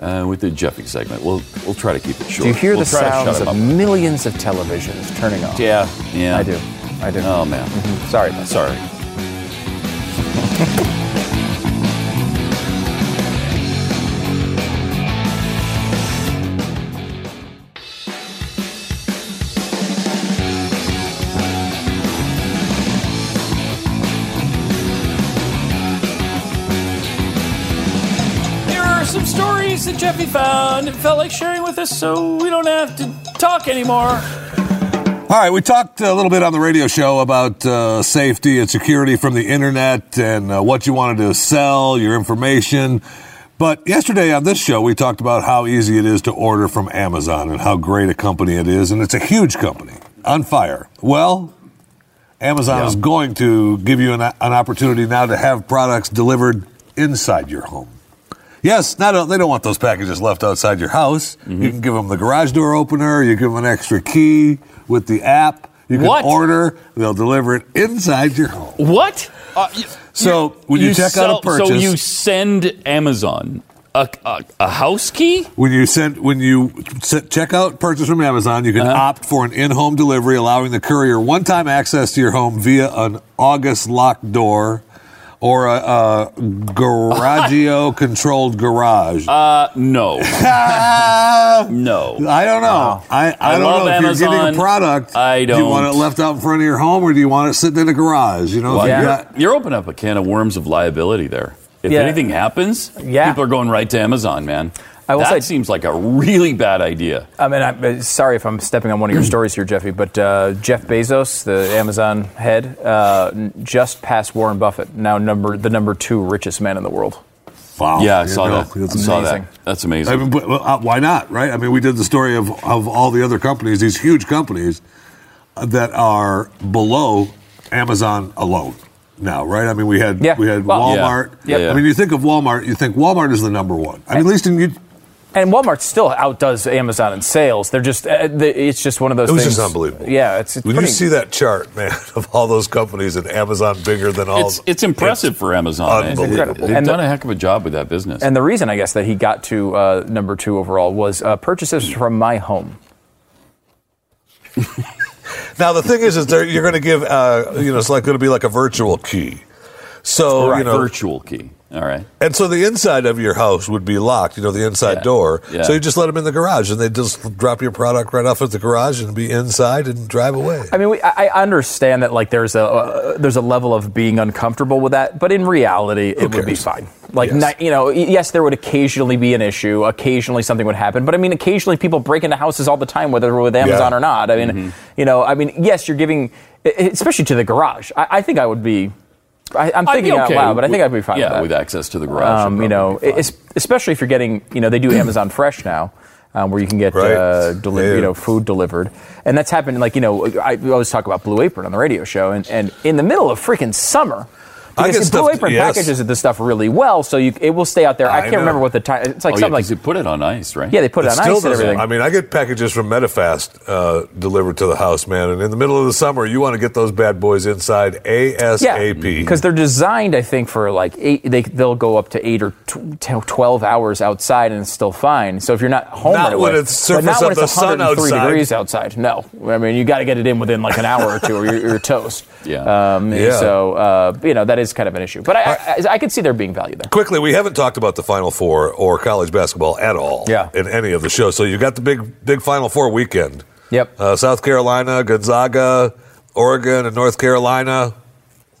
uh, with the Jeffy segment. We'll we'll try to keep it short. Do you hear we'll the try sounds of millions of televisions turning off? Yeah, yeah. I do. I do. Oh man, Mhm. Sorry. sorry. [laughs] stories that Jeffy found and felt like sharing with us, so we don't have to talk anymore. All right, we talked a little bit on the radio show about uh, safety and security from the internet and uh, what you wanted to sell, your information. But yesterday on this show, we talked about how easy it is to order from Amazon and how great a company it is. And it's a huge company on fire. Well, Amazon Yeah. is going to give you an, an opportunity now to have products delivered inside your home. Yes, not they don't want those packages left outside your house. Mm-hmm. You can give them the garage door opener. You give them an extra key with the app. You can What? order. They'll deliver it inside your home. What? Uh, y- So, when you check out a purchase- so you send Amazon a, a, a house key. When you send when you set, check out purchase from Amazon, you can Uh-huh. opt for an in-home delivery, allowing the courier one-time access to your home via an August locked door. Or a, a Garageio [laughs] controlled garage? Uh, no. [laughs] no. I don't know. I, I, I don't love know if Amazon. you're getting a product. I don't. you want don't. it left out in front of your home, or do you want it sitting in a garage? You know, Well, you you're, got you're opening up a can of worms of liability there. If Yeah. anything happens, Yeah. people are going right to Amazon, man. I will that say- seems like a really bad idea. I mean, I'm uh, sorry if I'm stepping on one of your [clears throat] stories here, Jeffy, but uh, Jeff Bezos, the Amazon head, uh, just passed Warren Buffett, now number the number two richest man in the world. wow. yeah, I you saw know, that. it's I saw amazing. that. That's amazing. I mean, but, well, uh, why not, right? I mean, we did the story of, of all the other companies, these huge companies that are below Amazon alone now, right? I mean, we had Yeah. we had Well, Walmart. Yeah. Yeah. I mean, you think of Walmart, you think Walmart is the number one. I mean, at least in you. And Walmart still outdoes Amazon in sales. They're just, uh, the, it's just one of those It was things. just unbelievable. Yeah, it's, it's When pretty, you see that chart, man, [laughs] of all those companies and Amazon bigger than all, it's, it's impressive for Amazon. unbelievable. incredible. They've And done the- a heck of a job with that business. And the reason, I guess, that he got to uh, number two overall was uh, purchases from my home. [laughs] Now the thing is, is there, you're going to give, uh, you know, it's like going to be like a virtual key. So Right, you know, virtual key. All right. and so the inside of your house would be locked. You know, the inside Yeah. door. Yeah. So you just let them in the garage, and they just drop your product right off at the garage and be inside and drive away. I mean, we, I I understand that like there's a uh, there's a level of being uncomfortable with that, but in reality, it would be fine. Like, Yes. ni- you know, yes, there would occasionally be an issue. Occasionally, something would happen. But I mean, occasionally people break into houses all the time, whether we're with Amazon Yeah. or not. I mean, Mm-hmm. you know, I mean, yes, you're giving, especially to the garage. I, I think I would be. I, I'm I'd be thinking out loud, but I think with- I'd be fine yeah, with that. with access to the garage, Um, you know, probably be fine. es- especially if you're getting, you know, they do Amazon Fresh now. Um, where you can get Right. uh, deli- Yeah. you know food delivered, and that's happened. Like you know, I we always talk about Blue Apron on the radio show, and, and in the middle of freaking summer, I because get Blue stuff- Apron yes. packages this stuff really well, so you, it will stay out there. I, I can't know. remember what the time. It's like oh, yeah, something like 'cause you put it on ice, right? yeah, they put it, It on still ice and everything. I mean, I get packages from Metafast uh, delivered to the house, man. And in the middle of the summer, you want to get those bad boys inside ASAP. because they're designed, I think, for like eight. They they'll go up to eight or tw- twelve hours outside, and it's still fine. So if you're not home, Not right away, when it's but not surface when of it's the sun 103 outside. degrees outside. No, I mean you got to get it in within like an hour or two, or you're, you're toast. [laughs] Yeah. Um, Yeah. So uh, you know that is kind of an issue, but I, I, I could see there being value there. Quickly, we haven't talked about the Final Four or college basketball at all Yeah. in any of the shows. So you got the big, big Final Four weekend. Yep. Uh, South Carolina, Gonzaga, Oregon, and North Carolina.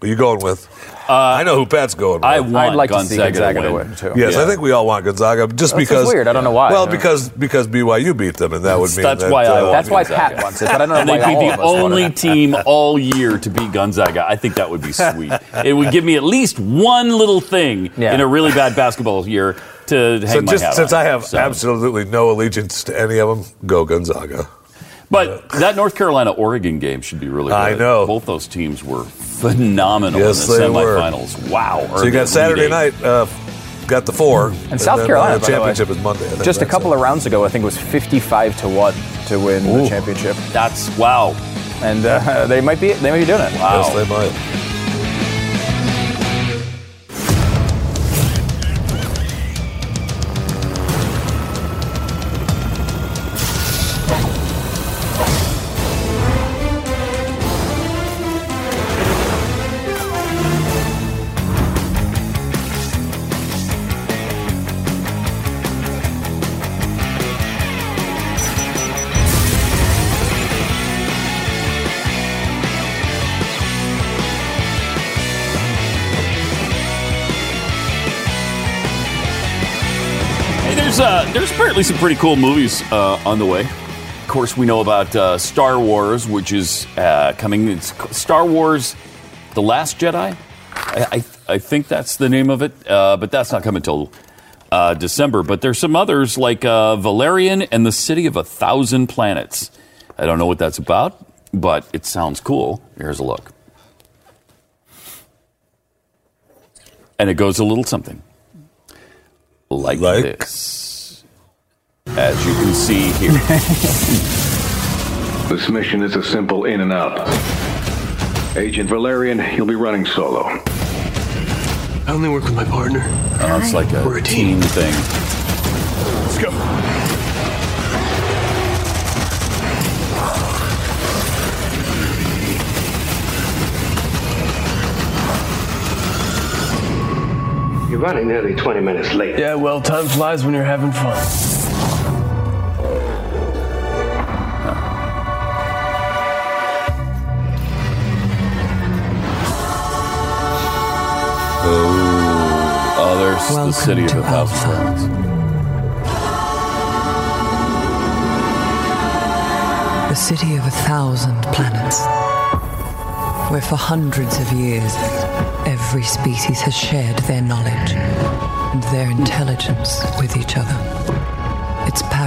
Who you going with? I know who Pat's going with. I want I'd like to see Gonzaga, Gonzaga to win. win, too. Yes, Yeah. I think we all want Gonzaga just That's because. weird. I don't know why. Well, Yeah. because because BYU beat them, and that would mean That's that, why I uh, want That's why Gonzaga. Pat wants it, but I don't know And why they'd be the of us want only team all year to beat Gonzaga. I think that would be sweet. it would give me at least one little thing Yeah. in a really bad basketball year to hang So my just hat since on. I have So- absolutely no allegiance to any of them, go Gonzaga. But that North Carolina Oregon game should be really good. I know. Both those teams were phenomenal Yes, in the they were. semifinals. Wow. So you got Saturday night, uh, got the four, And South then, Carolina, uh, by the way, championship is Monday. I think Just a couple it. of rounds ago, I think it was 55 to one to win the championship, That's wow. and uh, [laughs] they might be they might be doing it. Wow. Yes, they might. Apparently some pretty cool movies uh, on the way. Of course, we know about uh, Star Wars, which is uh, coming. It's Star Wars: The Last Jedi. I, I, I think that's the name of it, uh, but that's not coming until uh, December. But there's some others like uh, Valerian and the City of a Thousand Planets. I don't know what that's about, but it sounds cool. Here's a look, and it goes a little something like, Like? this. As you can see here. [laughs] This mission is a simple in and out. Agent Valerian, you'll be running solo. I only work with my partner. Uh, it's like a, We're a team team. thing. Let's go. You're running nearly 20 minutes late. Yeah, well, time flies when you're having fun. Oh, oh the Welcome city of to a thousand. The city of a thousand planets. Where for hundreds of years, every species has shared their knowledge and their intelligence with each other.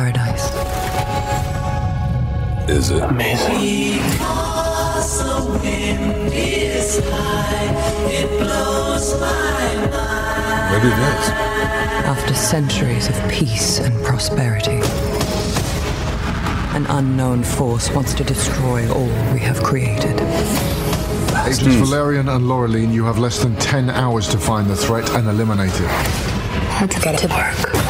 It's paradise. Is it? Amazing. Because the wind is high, it blows my mind. Maybe it is. After centuries of peace and prosperity, an unknown force wants to destroy all we have created. Agents Valerian and Laureline, you have less than 10 hours to find the threat and eliminate it. Let's get to work.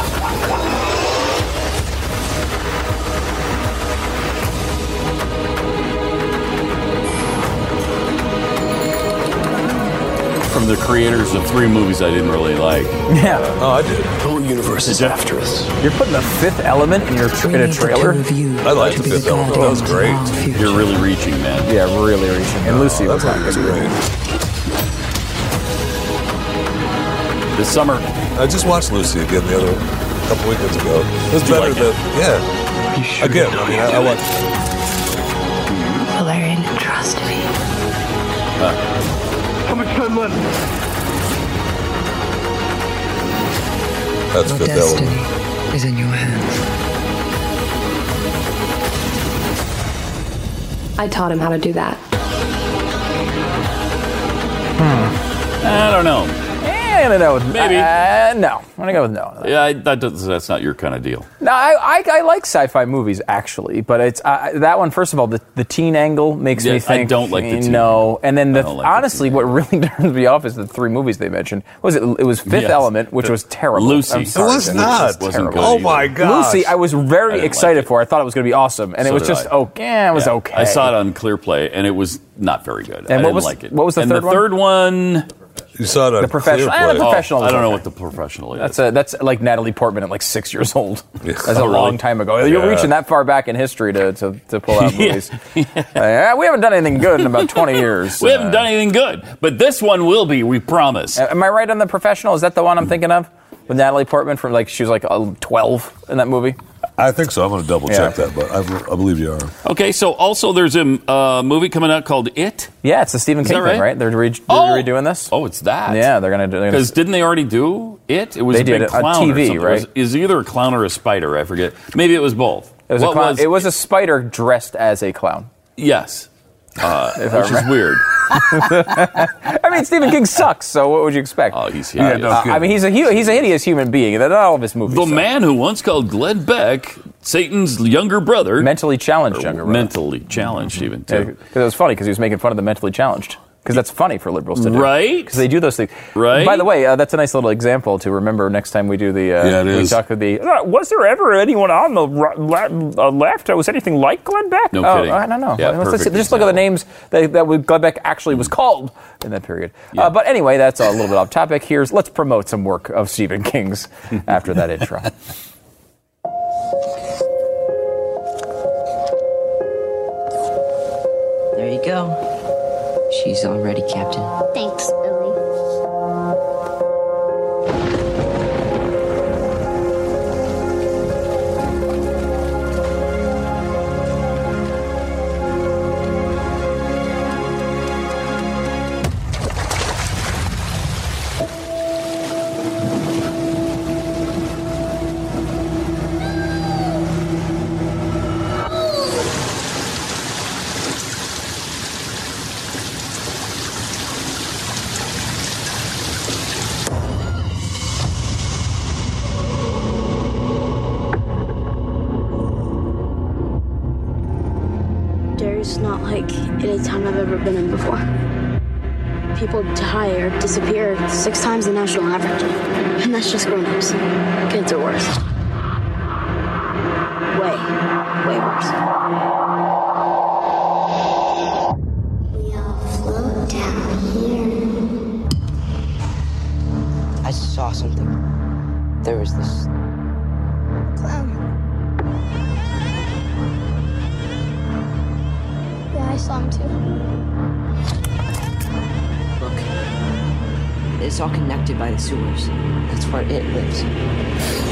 From the creators of three movies I didn't really like. Yeah. Oh, I did. The whole universe is after us. You're putting the fifth element in your in a trailer. I like the fifth element. That was great. You're really reaching, man. Yeah, really reaching. And Lucy oh, was That not was good. great. This summer, I just watched Lucy again the other couple weekends ago. It was better like than it? yeah. Again, I mean, I, I watched. Valerian trusted me. How much time? That's Your fifth destiny is in your hands. I taught him how to do that. Hmm. I don't know. I'm gonna go with Maybe. Uh, no, I'm gonna go with no. Yeah, I, that does, that's not your kind of deal. No, I, I, I like sci-fi movies actually, but it's uh, that one. First of all, the, the teen angle makes Yeah, me I think. don't like the teen No, and then the, don't like the honestly, what really [laughs] turns me off is the three movies they mentioned. What was it? It was Fifth Yes. Element, which The- was terrible. Lucy. I'm It was not. just Wasn't terrible. good Oh my god. Lucy, I was very didn't excited like it. for. I thought it was going to be awesome, and it was did just oh, yeah, It was Yeah. okay. I saw it on ClearPlay, and it was not very good. And I what didn't was- like it. what was the and third the one? third one? You saw it on The professional- Clear ah, the Play. professional Oh, I don't know what the professional is. That's a, that's like Natalie Portman at like six years old. [laughs] That's a Oh, really? long time ago. You're Yeah. reaching that far back in history to, to, to pull out [laughs] Yeah. movies. Uh, we haven't done anything good in about 20 years. we haven't Uh, done anything good, but this one will be. We promise. Am I right on the professional? Is that the one I'm thinking of? With Natalie Portman from like she was like uh, 12 in that movie. I think so. I'm going to double check Yeah. that, but I, I believe you are. Okay, so also there's a uh, movie coming out called It. Yeah, it's the Stephen King that thing, right? right? They're, re- they're Oh. redoing this. Oh, it's that. Yeah, they're gonna do. they're Because didn't they already do it? It was They a did big it on clown TV, something. right? It was, is either a clown or a spider. I forget. Maybe it was both. It was, What a clown. it was a spider dressed as a clown. yes, uh, If I which is weird. [laughs] I mean, Stephen King sucks. So what would you expect? Oh, he's Yeah, hideous. no Uh. I mean, he's a hu- he's a hideous human being. Not all of his movies. the suck. man who once called Glenn Beck Satan's younger brother, mentally challenged younger brother. mentally challenged even too. Because it was funny because he was making fun of the mentally challenged. Because that's funny for liberals to do. Right? Because they do those things. Right. By the way, uh, that's a nice little example to remember next time we do the. Uh, Yeah, it we is. talk with the. Uh, was there ever anyone on the ri- la- uh, left that was anything like Glenn Beck? No oh, kidding. I don't know. Yeah, Let's- let's- perfect just look at the names that, that would- Glenn Beck actually was called in that period. Uh, but anyway, that's a little bit off topic. Here's let's promote some work of Stephen King's [laughs] after that intro. There you go. She's all ready, Captain. Thanks, Billy. Six times By the sewers. That's where it lives.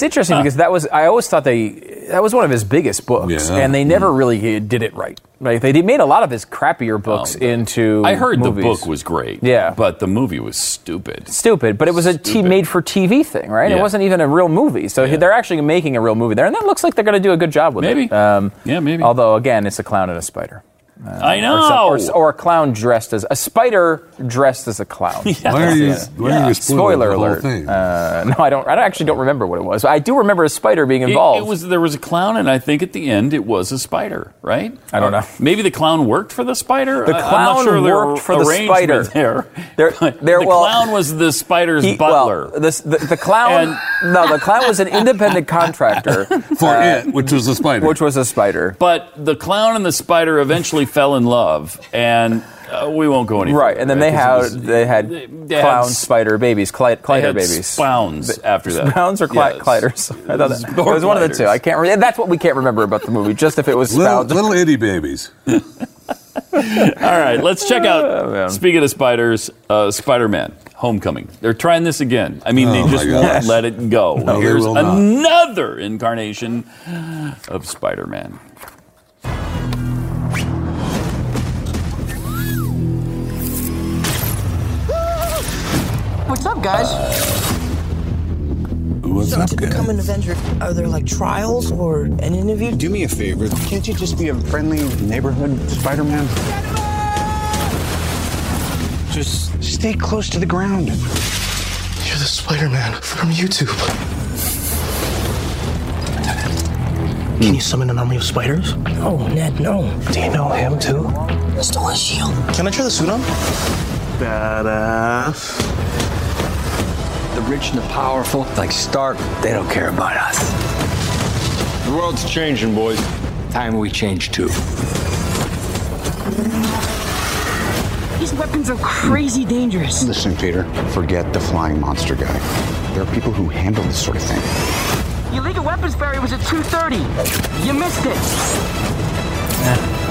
It's interesting because that was I always thought they that was one of his biggest books, Yeah. and they never really did it right. Like they made a lot of his crappier books into. Oh, I heard movies. the book was great. Yeah. But the movie was stupid. stupid, but it was a t- made for TV thing, right? It wasn't even a real movie, so they're actually making a real movie there, and that looks like they're going to do a good job with Maybe. it. Um, yeah, maybe. Although again, it's a clown and a spider. Uh, I know. some- Or, or a clown dressed as a spider dressed as a clown. [laughs] Why are you- why are you spoiling Spoiler the whole alert. thing? Uh, no, I don't. I actually don't remember what it was. I do remember a spider being involved. It, was there was a clown, and I think at the end it was a spider, right? I don't know. Maybe the clown worked for the spider. The I- I'm clown not sure worked for the spider. There, There, [laughs] there, the well, clown was the spider's he- butler. Well, this, the, the clown. [laughs] no, the clown was an independent contractor For uh, it, which was a spider. Which was a spider. But the clown and the spider eventually fell in love, and uh, we won't go any Right, and then they had was- they had they had clown s- spider babies, cli- they had babies. Spawns after that. Spawns or cli- Yes. cliters? [laughs] I thought that, it Or was one of the gliders. two. I can't. Re- that's what we can't remember about the movie. Just if it was little, spawns. little itty babies. [laughs] All right, let's check out. [laughs] Oh, man. speaking of spiders, uh, Spider-Man: Homecoming. They're trying this again. I mean, Oh, they my just won't let it go. No, they Here's will not. another incarnation of Spider-Man. What's up, guys? What's so up, to guys? become an Avenger, are there like trials or an interview? Do me a favor. Can't you just be a friendly neighborhood Spider-Man? Just stay close to the ground. You're the Spider-Man from YouTube. Can you summon an army of spiders? No, Ned, no. Do you know him too? I Stole his shield. Can I try the suit on? Badass. The rich and the powerful, like Stark, they don't care about us. The world's changing, boys. Time we change too. These weapons are crazy dangerous. Listen, Peter, forget the flying monster guy. There are people who handle this sort of thing. The illegal weapons ferry was at 2.30. You missed it. No,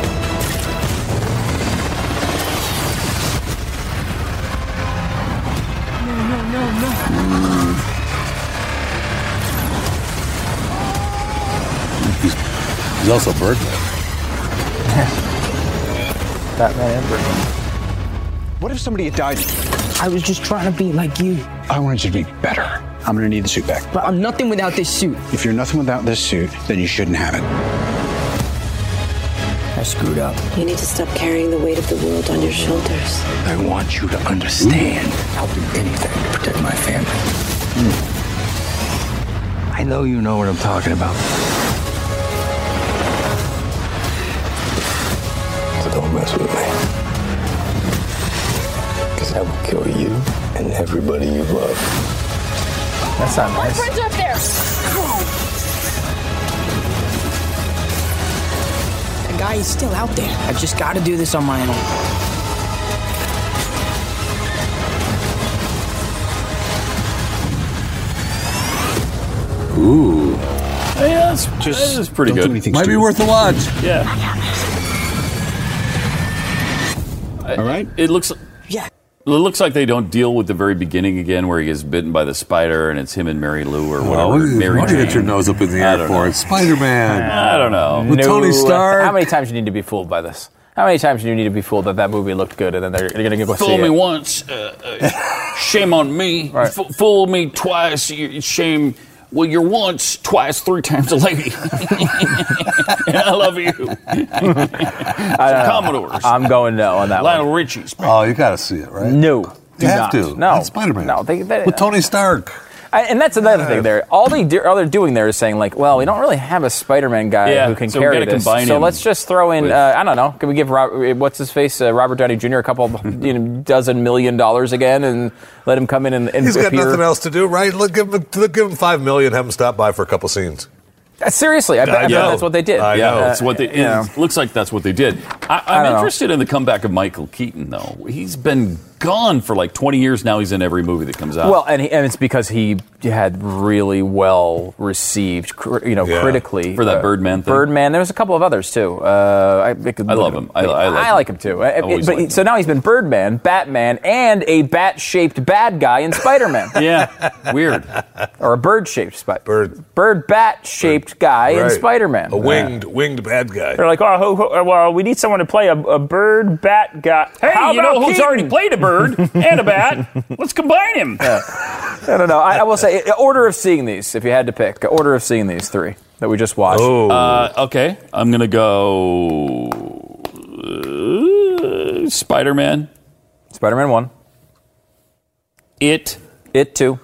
no, no, no. He's, he's also Birdman. [laughs] Batman and Birdman. What if somebody had died? I was just trying to be like you. I wanted you to be better. I'm gonna need the suit back. But I'm nothing without this suit. If you're nothing without this suit, then you shouldn't have it. I screwed up. You need to stop carrying the weight of the world on your shoulders. I want you to understand. I'll do anything to protect my family. Hmm. I know you know what I'm talking about. So don't mess with me. Because I will kill you and everybody you love. That's not nice. Friends up there. Guy is still out there. I just gotta do this on my own. Ooh. Hey, that's, Just that is pretty don't good. anything Might be worth a watch. Yeah. All right. It looks Yeah. Well, it looks like they don't deal with the very beginning again, where he gets bitten by the spider, and it's him and Mary Lou or whatever. Oh, what you- Mary why do you get your nose up in the air for? know. Spider-Man. I don't know. With Tony Stark. How many times do you need to be fooled by this? How many times do you need to be fooled that that movie looked good and then they're, they're going to go see Fool me it? once, uh, uh, shame on me. Right. F- fool me twice, shame. Well, you're once, twice, three times a lady. [laughs] and I love you. I don't know. Commodores. I'm going no on that Lionel one. Richie's. Oh, you got to see it, right? No. do You have not. to. No. That's Spider-Man. No. They, they, With Tony Stark. I, and that's another thing there. All they do, all they're doing there is saying like, well, we don't really have a Spider-Man guy Yeah, who can so we carry gotta this. combine So him let's just throw in. with- Uh, I don't know. Can we give Rob, what's his face, uh, Robert Downey Jr. a couple [laughs] you know, dozen million dollars again and let him come in and, and He's got appear? nothing else to do, right? Look, give him, look, give him five million. Have him stop by for a couple scenes. Uh, seriously, I, bet, I bet know. that's what they did. I yeah, know. that's what they. you know. It looks like that's what they did. I, I I'm don't know. interested in the comeback of Michael Keaton, though. He's been gone for like 20 years now. He's in every movie that comes out. Well, and, he, and it's because he had really well received, cr- you know, Yeah. critically For that uh, Birdman thing? Birdman. There was a couple of others too. Uh, I, I, could I love at him. I- I like him. him too. Uh, Always but liked he- so now he's been Birdman, Batman, and a bat-shaped bad guy in Spider-Man. [laughs] yeah, weird. or a bird-shaped Spider. Bird. Bird bat-shaped guy in Right. Spider-Man. A winged, winged bad guy. They're like, oh, who, who, well, we need someone to play a, a bird bat guy. Hey, How you know about who's Keaton? already played a bird and a bat? Let's combine him. I don't know. I, I will say, order of seeing these, if you had to pick, order of seeing these three that we just watched. Uh, okay, I'm gonna go uh, Spider-Man, Spider-Man one, It, It two,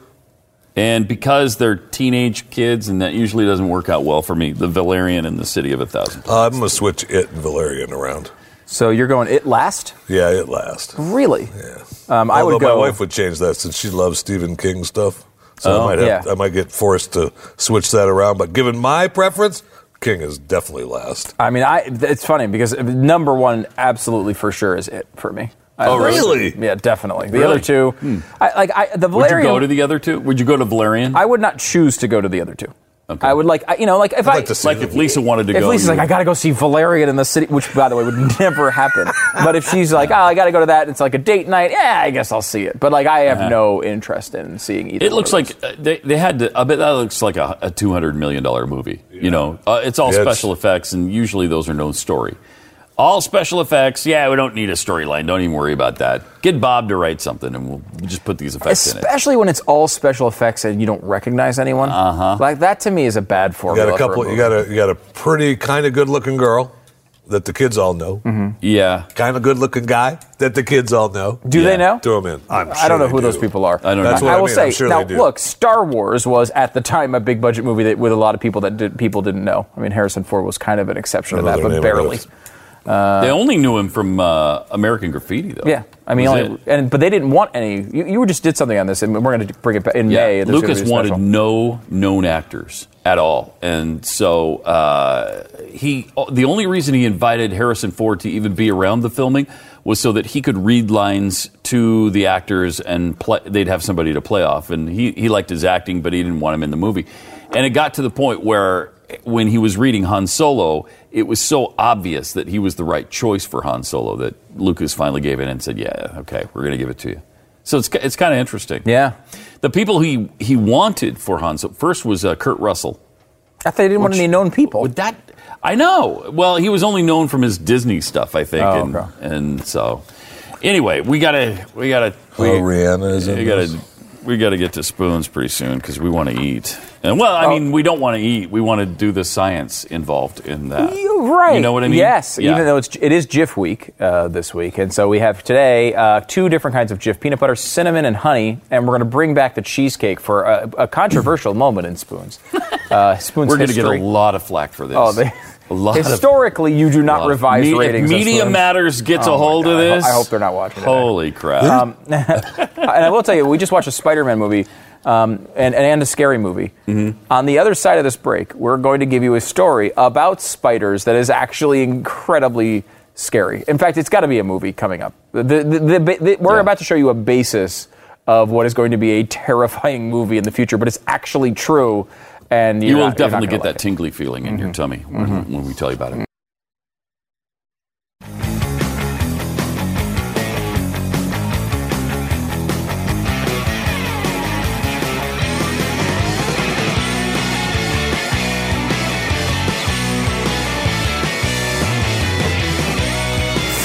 and because they're teenage kids, and that usually doesn't work out well for me, the Valerian and the City of a Thousand. Uh, I'm going to switch it and Valerian around. So you're going It last? Yeah, it last. Really? Yeah. Um, I would go. my wife would change that since she loves Stephen King stuff. So Oh, I might have, yeah. I might get forced to switch that around. But given my preference, King is definitely last. I mean, I. It's funny because number one, absolutely for sure, is It for me. I- Oh, really? Yeah, definitely. The Really? other two, I, like I, the Would you Valerian. go to the other two? Would you go to Valerian? I would not choose to go to the other two. I would like, I- you know, like if I like if Lisa wanted to if go. Lisa's you like, I got to go see Valerian in the city, which by the way would [laughs] never happen. But if she's like, oh, I got to go to that, it's like a date night. Yeah, I guess I'll see it. But like, I have Uh-huh. no interest in seeing either. It looks like uh, they, they had to. I bet that looks like a, a two hundred million dollar movie. You know, uh, it's all Yeah, it's- special effects, and usually those are no story. All special effects. Yeah, we don't need a storyline. Don't even worry about that. Get Bob to write something, and we'll just put these effects in it. especially when it's all special effects and you don't recognize anyone. Uh huh. Like that to me is a bad You formula. got a couple. For a You got a you got a pretty kind of good looking girl that the kids all know. Mm-hmm. Yeah, Kind of good looking guy that the kids all know. Do they know? Throw them in. I'm I don't know sure who they those people are. I don't That's know. what I I will mean. say I'm sure now. they do. Look, Star Wars was at the time a big budget movie that, with a lot of people that did, people didn't know. I mean, Harrison Ford was kind of an exception to I that, don't know but their name, barely. But they only knew him from uh, American Graffiti, though. Yeah, I mean, only, and but they didn't want any. You, you just did something on this, and we're going to bring it back in Yeah, May. Lucas wanted no known actors at all, and so uh, he. The only reason he invited Harrison Ford to even be around the filming was so that he could read lines to the actors and play, they'd have somebody to play off. And he he liked his acting, but he didn't want him in the movie. And it got to the point where when he was reading Han Solo, it was so obvious that he was the right choice for Han Solo that Lucas finally gave in and said, "Yeah, okay, we're going to give it to you." So it's it's kind of interesting. Yeah, The people he he wanted for Han Solo first was uh, Kurt Russell. I thought they didn't want any known people. Would that? I know. Well, he was only known from his Disney stuff, I think, Oh, and, okay. and so. Anyway, we gotta we gotta we, Oh, Rihanna is in we gotta we gotta get to spoons pretty soon because we want to eat. And well, I mean, we don't want to eat. We want to do the science involved in that. You're right. You know what I mean? Yes, Yeah. even though it's it is Jif week uh, this week, and so we have today uh, two different kinds of Jif: peanut butter, cinnamon, and honey. And we're going to bring back the cheesecake for a, a controversial moment in Spoons. [laughs] Uh, Spoons We're going to get a history. lot of flack for this. Oh, they, lot of historically, you do not revise Me- ratings. Media. Matters gets Oh a hold of God, I ho- this. I hope they're not watching. today. Holy crap! Um, [laughs] and I will tell you, we just watched a Spider-Man movie um, and, and a scary movie. Mm-hmm. On the other side of this break, we're going to give you a story about spiders that is actually incredibly scary. In fact, it's got to be a movie coming up. The, the, the, the- we're about to show you a basis of what is going to be a terrifying movie in the future, but it's actually true and you will not, definitely get that it. tingly feeling in mm-hmm. your tummy when, mm-hmm. when we tell you about it.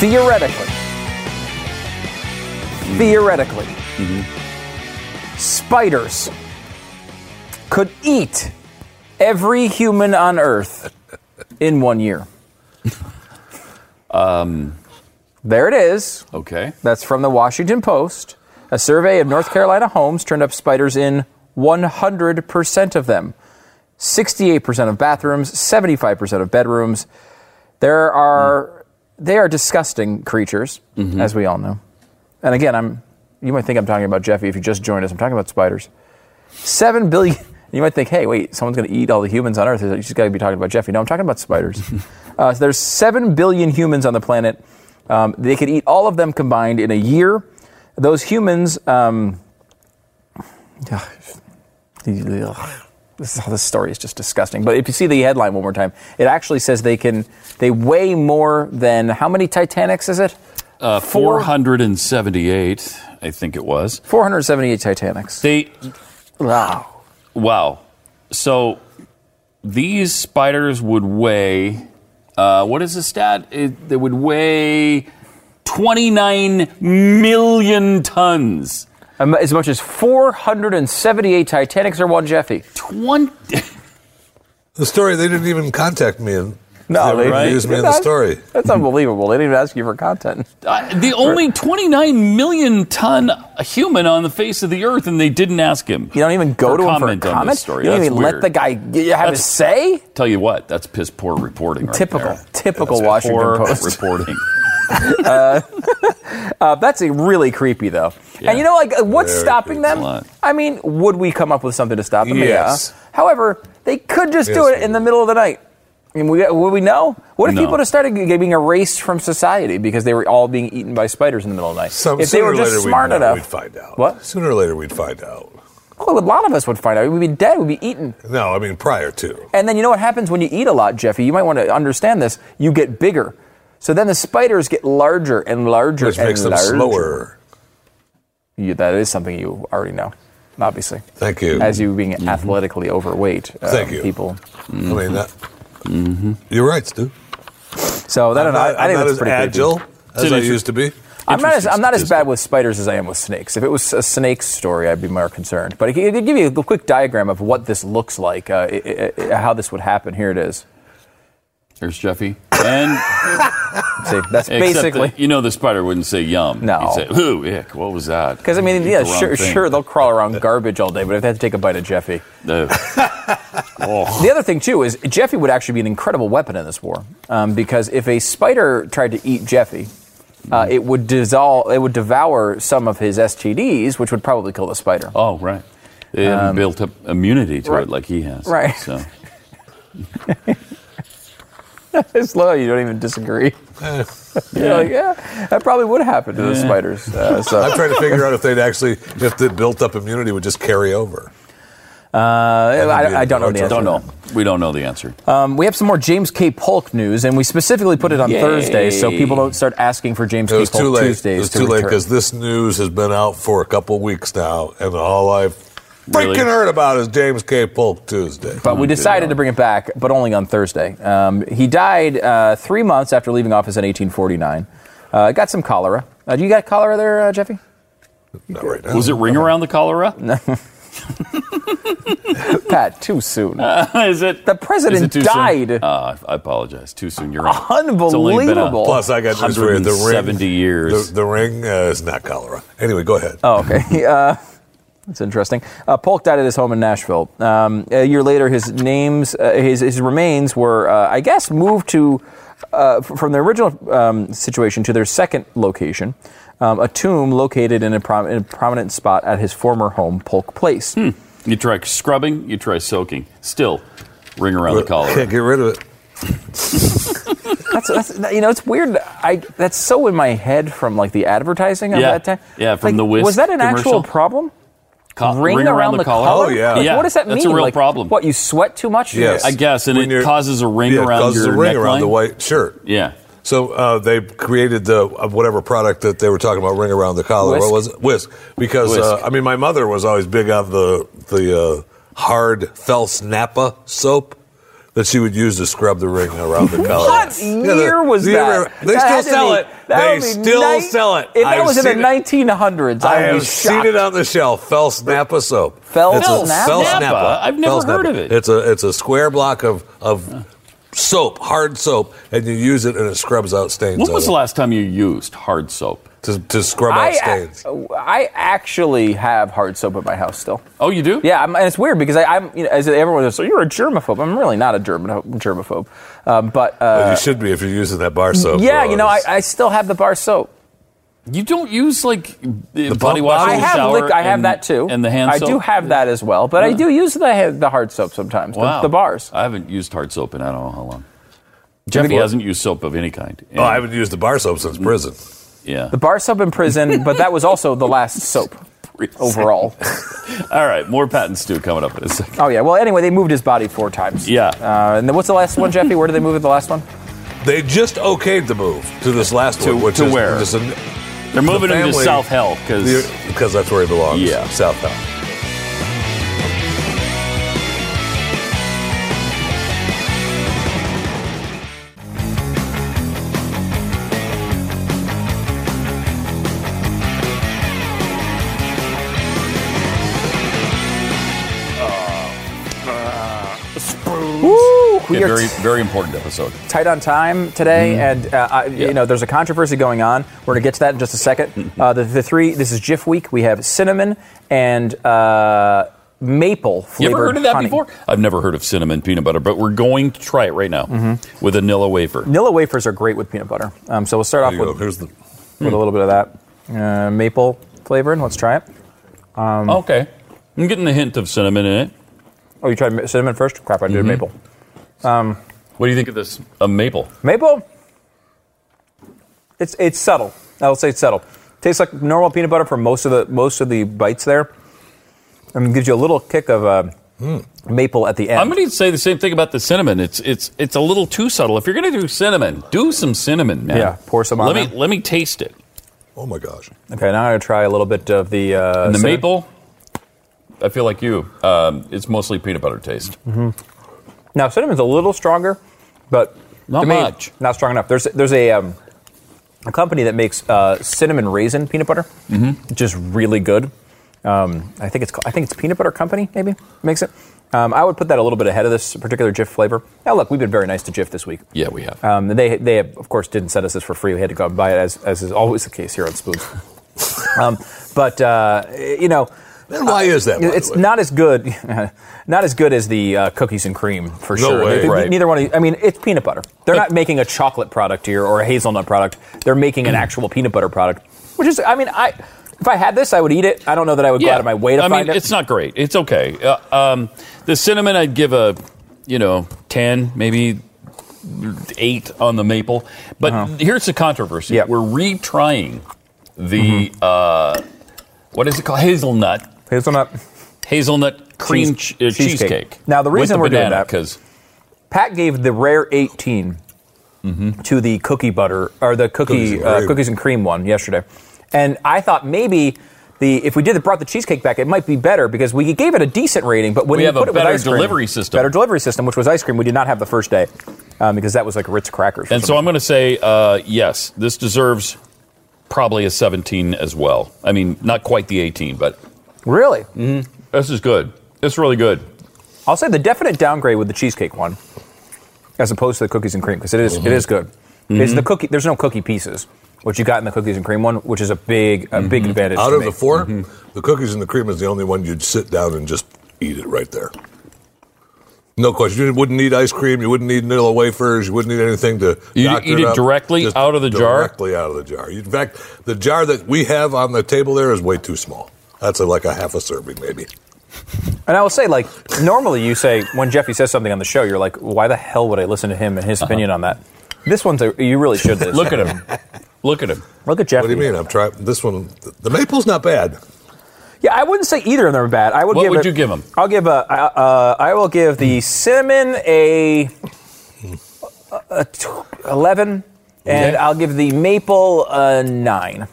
Theoretically, mm-hmm. theoretically, mm-hmm. spiders could eat every human on Earth in one year. [laughs] Um, there it is. Okay. That's from the Washington Post. A survey of North Carolina homes turned up spiders in 100% of them. 68% of bathrooms, 75% of bedrooms. There are they are disgusting creatures, as we all know. And again, I'm you might think I'm talking about Jeffy if you just joined us. I'm talking about spiders. 7 billion you might think, hey, wait, someone's going to eat all the humans on Earth. You just got to be talking about Jeffy. No, I'm talking about spiders. [laughs] uh, so there's 7 billion humans on the planet. Um, they could eat all of them combined in a year. Those humans, um, [sighs] this, this story is just disgusting. But if you see the headline one more time, it actually says they can they weigh more than how many Titanics is it? Uh, 478, I think it was. 478 Titanics. They. Wow. Wow. So these spiders would weigh. Uh, what is the stat? It, they would weigh 29 million tons. Um, As much as 478 Titanics or one Jeffy. 20. [laughs] The story, they didn't even contact me and No, they they- used me in the story. That's unbelievable. They didn't even ask you for content. Uh, the only 29 million ton human on the face of the earth, and they didn't ask him. You don't even go to him for a on this comment? story. You don't That's even let the guy have That's- his say? Tell you what, that's piss poor reporting. Right Typical, there. typical That's Washington poor Post. reporting. [laughs] [laughs] uh, [laughs] uh, that's a really creepy, though. Yeah. And you know, like, uh, what's Very stopping them? creepy. A lot. I mean, would we come up with something to stop them? Yes. Yeah. However, they could just do it in the middle of the night. I mean, we, would we know? What if No. people just started g- being erased from society because they were all being eaten by spiders in the middle of the night? Some, if they were just smart we'd, enough, we'd find out. What? Sooner or later we'd find out. well, a lot of us would find out. We'd be dead. We'd be eaten. No, I mean prior to. And then you know what happens when you eat a lot, Jeffy? You might want to understand this. You get bigger. So then the spiders get larger and larger Which and makes them larger. slower. You, that is something you already know, obviously. Thank you. As you being athletically overweight. uh, Thank you. People. I mean, that, you're right, Stu. So that I'm not, I I'm think not that's as pretty creepy. agile as I used to be. I'm not as I'm not as bad with spiders as I am with snakes. If it was a snake story, I'd be more concerned. But it could it give you a quick diagram of what this looks like, uh, i- i- how this would happen. Here it is. There's Jeffy. And [laughs] See, that's except basically that, you know, the spider wouldn't say yum. No. He'd say, ooh, ick, what was that? because I mean, yeah, sure, thing. sure, they'll crawl around garbage all day, but if they have to take a bite of Jeffy, No. [laughs] oh. The other thing too is Jeffy would actually be an incredible weapon in this war um, because if a spider tried to eat Jeffy, uh, Mm-hmm. it would dissolve, it would devour some of his STDs, which would probably kill the spider. Oh, right. They haven't Um, built up immunity to right. it like he has. Right. So. [laughs] it's low. You don't even disagree. [laughs] You're like, yeah, that probably would happen to the spiders. Uh, so I'm trying to figure out if they'd actually, if the built up immunity would just carry over. Uh, I, I don't know the answer. Don't know. We don't know the answer. Um, we have some more James K. Polk news, and we specifically put it on Yay. Thursday so people don't start asking for James It K. Polk too late. Tuesdays. it was to too late because this news has been out for a couple weeks now, and all I've Really? freaking heard about is James K. Polk Tuesday. But we decided to bring it back, but only on Thursday. Um, he died uh, three months after leaving office in 1849. Uh, got some cholera. Uh, do you got cholera there, uh, Jeffy? Not right now. Was it ring around the cholera? [laughs] [laughs] Pat, too soon. [laughs] is it? The president it died. Uh, I apologize. Too soon. You're right. It's only been a Unbelievable. Plus, I got news for you. The ring, 170 years. The, the ring uh, is not cholera. Anyway, go ahead. Oh, okay. [laughs] Uh, that's interesting. Uh, Polk died at his home in Nashville. Um, a year later, his names, uh, his, his remains were, uh, I guess, moved to uh, from the original um, situation to their second location, um, a tomb located in a, prom- in a prominent spot at his former home, Polk Place. Hmm. You try scrubbing, you try soaking. Still, ring around the collar. Can't get rid of it. That's, that's you know it's weird. I that's so in my head from like the advertising of Yeah. that time. Yeah, from Like, the Wisk Was that an actual problem? Co- ring, around, the collar. Oh, yeah. Like, Yeah, what does that mean? that's a real Like, problem. What you sweat too much? Yes. I guess, and When it causes a ring yeah, it around causes your a ring around the white shirt. Yeah. So uh, they created the uh, whatever product that they were talking about, ring around the collar. Wisk? What was it? Wisk. Because Wisk. Uh, I mean, my mother was always big on the the uh, hard Fels Naptha soap. that she would use to scrub the ring around the collar. What year was you that? they That still sell be- it. They still sell it. If that I've was in the it. 1900s, I I would have be seen it on the shelf. Fell Snappa soap. Fel It's a- Snappa? Fel Snappa? Snappa. I've never Fel heard Snappa. of it. It's a it's a square block of of soap, hard soap, and you use it and it scrubs out stains. When was the last time you used hard soap? to, to scrub out I, stains? I actually have hard soap at my house still. Oh, you do? Yeah, I'm, and it's weird because I, I'm, you know, as everyone says, so you're a germaphobe. I'm really not a germ- germaphobe, um, but Well, uh, you should be if you're using that bar soap. yeah, you know, I. I still have the bar soap. You don't use like the body wash I have shower lick, I have and- that too, and the hand I soap. do have that as well, but I do use the the hard soap sometimes. the- Wow. The, bars. I haven't used hard soap in I don't know how long. Jeffy What? hasn't used soap of any kind. Oh, I haven't used the bar soap since prison. Yeah. The bar soap in prison, [laughs] but that was also the last soap overall. [laughs] All right, more Pat and Stu coming up in a second. Oh yeah. Well, anyway, they moved his body four times. Yeah. Uh, and then what's the last one, Jeffy? Where did they move it? The last one? They just okayed the move to this last To- one, which to is where? just a- They're moving the him to South Hell because because that's where he belongs. Yeah. South Hell. We Yeah, are very t- very important episode. tight on time today, Mm-hmm. and uh, I, you know there's a controversy going on. We're gonna get to that in just a second. Mm-hmm. Uh, the, the three. This is Jif Week. We have cinnamon and uh, maple You flavored ever heard of that honey. before? I've never heard of cinnamon peanut butter, but we're going to try it right now Mm-hmm. with a Nilla wafer. Nilla wafers are great with peanut butter. Um, so we'll start off There you with. Here's the. with a little bit of that uh, maple flavoring. Let's try it. Um, Okay, I'm getting the hint of cinnamon in it. Oh, you tried cinnamon first? Crap, I did Mhm. maple. Um, What do you think of this? A maple. Maple. It's it's subtle. I'll say it's subtle. Tastes like normal peanut butter for most of the most of the bites there, and gives you a little kick of uh, maple at the end. I'm going to say the same thing about the cinnamon. It's it's it's a little too subtle. If you're going to do cinnamon, do some cinnamon, man. Yeah, pour some on Let me there. let me taste it. Oh my gosh. Okay, now I'm going to try a little bit of the uh, And the cinnamon. maple. I feel like you. Um, it's mostly peanut butter taste. hmm Now cinnamon's a little stronger, but Not me, much. not strong enough. There's there's a um, a company that makes uh, cinnamon raisin peanut butter, Mhm. which is really good. Um, I think it's called, I think it's Peanut Butter Company maybe makes it. Um, I would put that a little bit ahead of this particular Jif flavor. Now look, we've been very nice to Jif this week. Yeah, we have. Um, they they of course didn't send us this for free. We had to go and buy it as as is always the case here on Spoons. [laughs] um, but uh, you know. And why is that, It's not as good, [laughs] not as good as the uh, cookies and cream for No sure. way. They- Right. Neither one. Of, I mean, it's peanut butter. They're not making a chocolate product here or a hazelnut product. They're making an [clears throat] actual peanut butter product, which is. I mean, I if I had this, I would eat it. I don't know that I would go out of my way to I find mean, it. it's not great. It's okay. Uh, um, the cinnamon, I'd give a, you know, ten, maybe eight on the maple. But Uh-huh. here's the controversy: we're retrying the uh, what is it called? Hazelnut. Hazelnut. Hazelnut cream Cheese- ch- uh, cheesecake. cheesecake. Now, the With reason we're doing that- because Pat gave the rare 18 to the cookie butter or the Cookies cookie and uh, cream. cookies and cream one yesterday, and I thought maybe. The, if we did the, brought the cheesecake back, it might be better because we gave it a decent rating. But when We you have a put it with better ice cream- delivery system. better delivery system, which was ice cream, we did not have the first day um, because that was like Ritz crackers. or And so I'm going to say uh, yes. This deserves probably a 17 as well. I mean, not quite the 18, but Really? mm, this is good. It's really good. I'll say the definite downgrade with the cheesecake one, as opposed to the cookies and cream, because it is- it is mm-hmm. good. Is the cookie? There's no cookie pieces, which you got in the cookies and cream one, which is a big a big mm-hmm. advantage. Out to of me. the 4 the cookies and the cream is the only one you'd sit down and just eat it right there. No question. You wouldn't need ice cream. You wouldn't need vanilla wafers. You wouldn't need anything to. You'd doctor eat it up. directly Just out of the jar? Directly out of the jar. In fact, the jar that we have on the table there is way too small. That's a, like a half a serving, maybe. And I will say, like, normally you say, when Jeffy says something on the show, you're like, why the hell would I listen to him and his opinion on that? This one's, a, you really should listen. Look at him. Look at him. Look at Jeffy. What do you mean? I'm trying. This one, the maple's not bad. Yeah, I wouldn't say either of them are bad. I would What give would it- you give 'em? I'll give a, uh, uh, I will give the cinnamon a, a t- 11, and Okay. I'll give the maple a 9.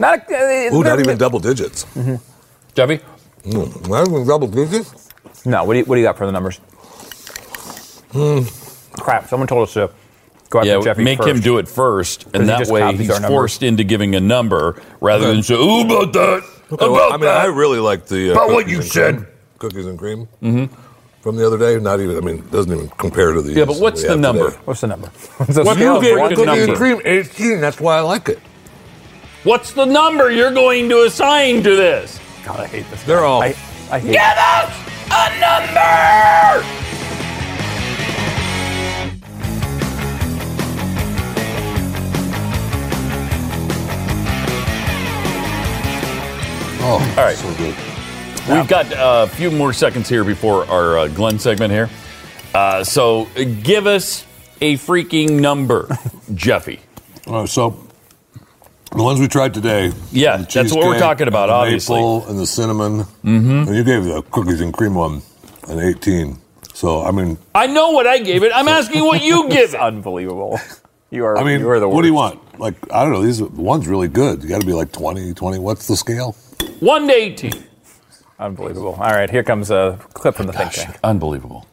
Not, a, uh, Ooh, not even double digits. Debbie? Mm, not even double digits. No, what do, you, what do you got for the numbers? Crap! Someone told us to go after yeah, Jeffy make first. him do it first, and that just way he's forced into giving a number rather Okay. than say, "Oh, about that." Okay, about well, I mean, that." I really like the uh, About what you said. cream- cookies and cream Mm-hmm. from the other day. Not even. I mean, it doesn't even compare to the. Yeah, but what's the number? What's the number? [laughs] What What you number? cookies and cream eighteen. That's why I like it. What's the number you're going to assign to this? God, I hate this. They're all. I, I hate. Give us a number. Oh, All right. so good. We've got uh, a few more seconds here before our uh, Glenn segment here. Uh, so uh, give us a freaking number, [laughs] Jeffy. All right, so the ones we tried today. Yeah, that's what we're talking about, the obviously. maple and the cinnamon. Mhm. And you gave the cookies and cream one an eighteen. So I mean, I know what I gave it. I'm asking what you [laughs] give It's it. unbelievable. You are. I mean, you are the worst. what do you want? Like I don't know. These one's really good. You got to be like 20, 20. What's the scale? One to eighteen. Unbelievable. All right, here comes a clip from the think tank. Unbelievable.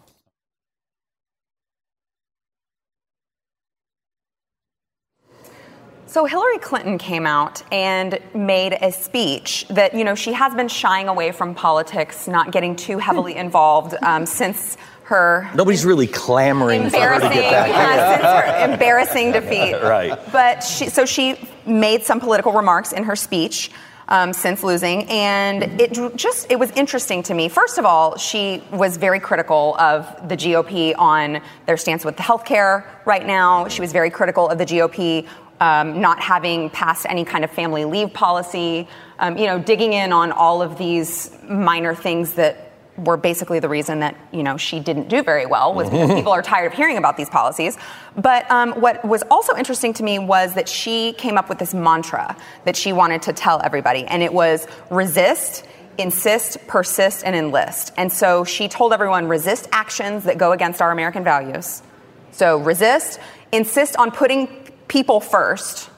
So Hillary Clinton came out and made a speech that, you know, she has been shying away from politics, not getting too heavily involved um, since her Nobody's really clamoring for her to embarrassing, get back yeah, since her [laughs] embarrassing defeat. [laughs] Right. But she, so she made some political remarks in her speech um, since losing, and it just it was interesting to me. First of all, she was very critical of the GOP on their stance with the healthcare right now. She was very critical of the GOP. Um, not having passed any kind of family leave policy, um, you know, digging in on all of these minor things that were basically the reason that you know she didn't do very well was because people are tired of hearing about these policies. But um, what was also interesting to me was that she came up with this mantra that she wanted to tell everybody, and it was resist. Insist, persist, and enlist. And so she told everyone resist actions that go against our American values. So resist, insist on putting people first,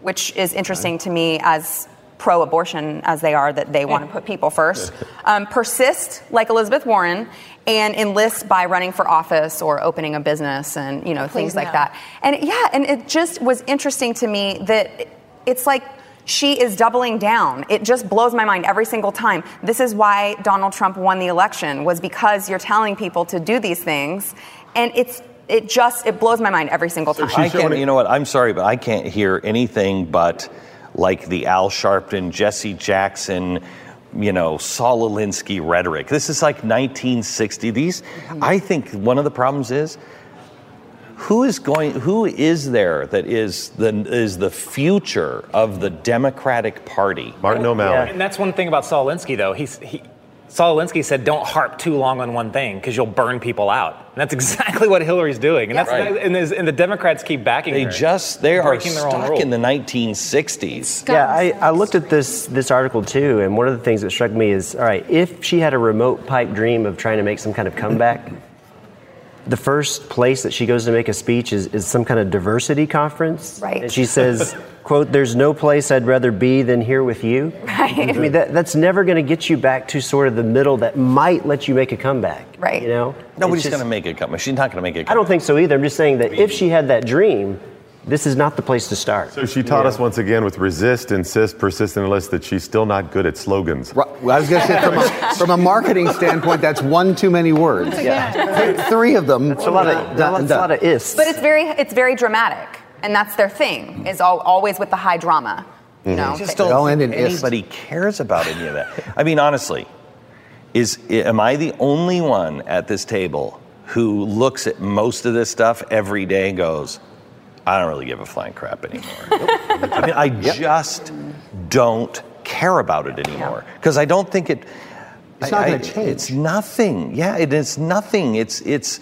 which is interesting to me as pro abortion as they are, that they want to put people first. [laughs] Um, persist, like Elizabeth Warren, and enlist by running for office or opening a business and, you know, things like that. And yeah, and it just was interesting to me that it's like, she is doubling down. It just blows my mind every single time. This is why Donald Trump won the election was because you're telling people to do these things and it's it just it blows my mind every single time. I can't, you know what? I'm sorry, but I can't hear anything but like the Al Sharpton, Jesse Jackson, you know, Saul Alinsky rhetoric. This is like 1960. These, mm-hmm. I think one of the problems is who is going, who is there that is the is the future of the Democratic Party? Martin O'Malley. Yeah. And that's one thing about Saul Alinsky, though. He's, he, Saul Alinsky said, "Don't harp too long on one thing because you'll burn people out." And that's [laughs] exactly what Hillary's doing, and that's Right. and, there's- and the Democrats keep backing her. They her. just they are breaking their own stuck in the 1960s. Yeah, I, I looked at this this article too, and one of the things that struck me is, all right, if she had a remote pipe dream of trying to make some kind of comeback, the first place that she goes to make a speech is, is some kind of diversity conference. Right. And she says, [laughs] quote, there's no place I'd rather be than here with you. Right. I mean, that, that's never going to get you back to sort of the middle that might let you make a comeback. Right. You know? Nobody's going to make a comeback. She's not going to make a I comeback. I don't think so either. I'm just saying that if she had that dream, this is not the place to start. So she taught Yeah. us once again with resist, insist, persist, and enlist that she's still not good at slogans. Well, I was going to say, from a, from a marketing standpoint, that's one too many words. Yeah. Three of them. That's a lot of- that's a lot of ists. But it's very it's very dramatic, and that's their thing. Is al- always with the high drama. You mm-hmm. know, I just They- don't think anybody cares about any of that. I mean, honestly, is am I the only one at this table who looks at most of this stuff every day and goes, I don't really give a flying crap anymore. [laughs] I mean, I just don't care about it anymore because I don't think it. It's I- not gonna change. It's nothing. Yeah, it is nothing. It's it's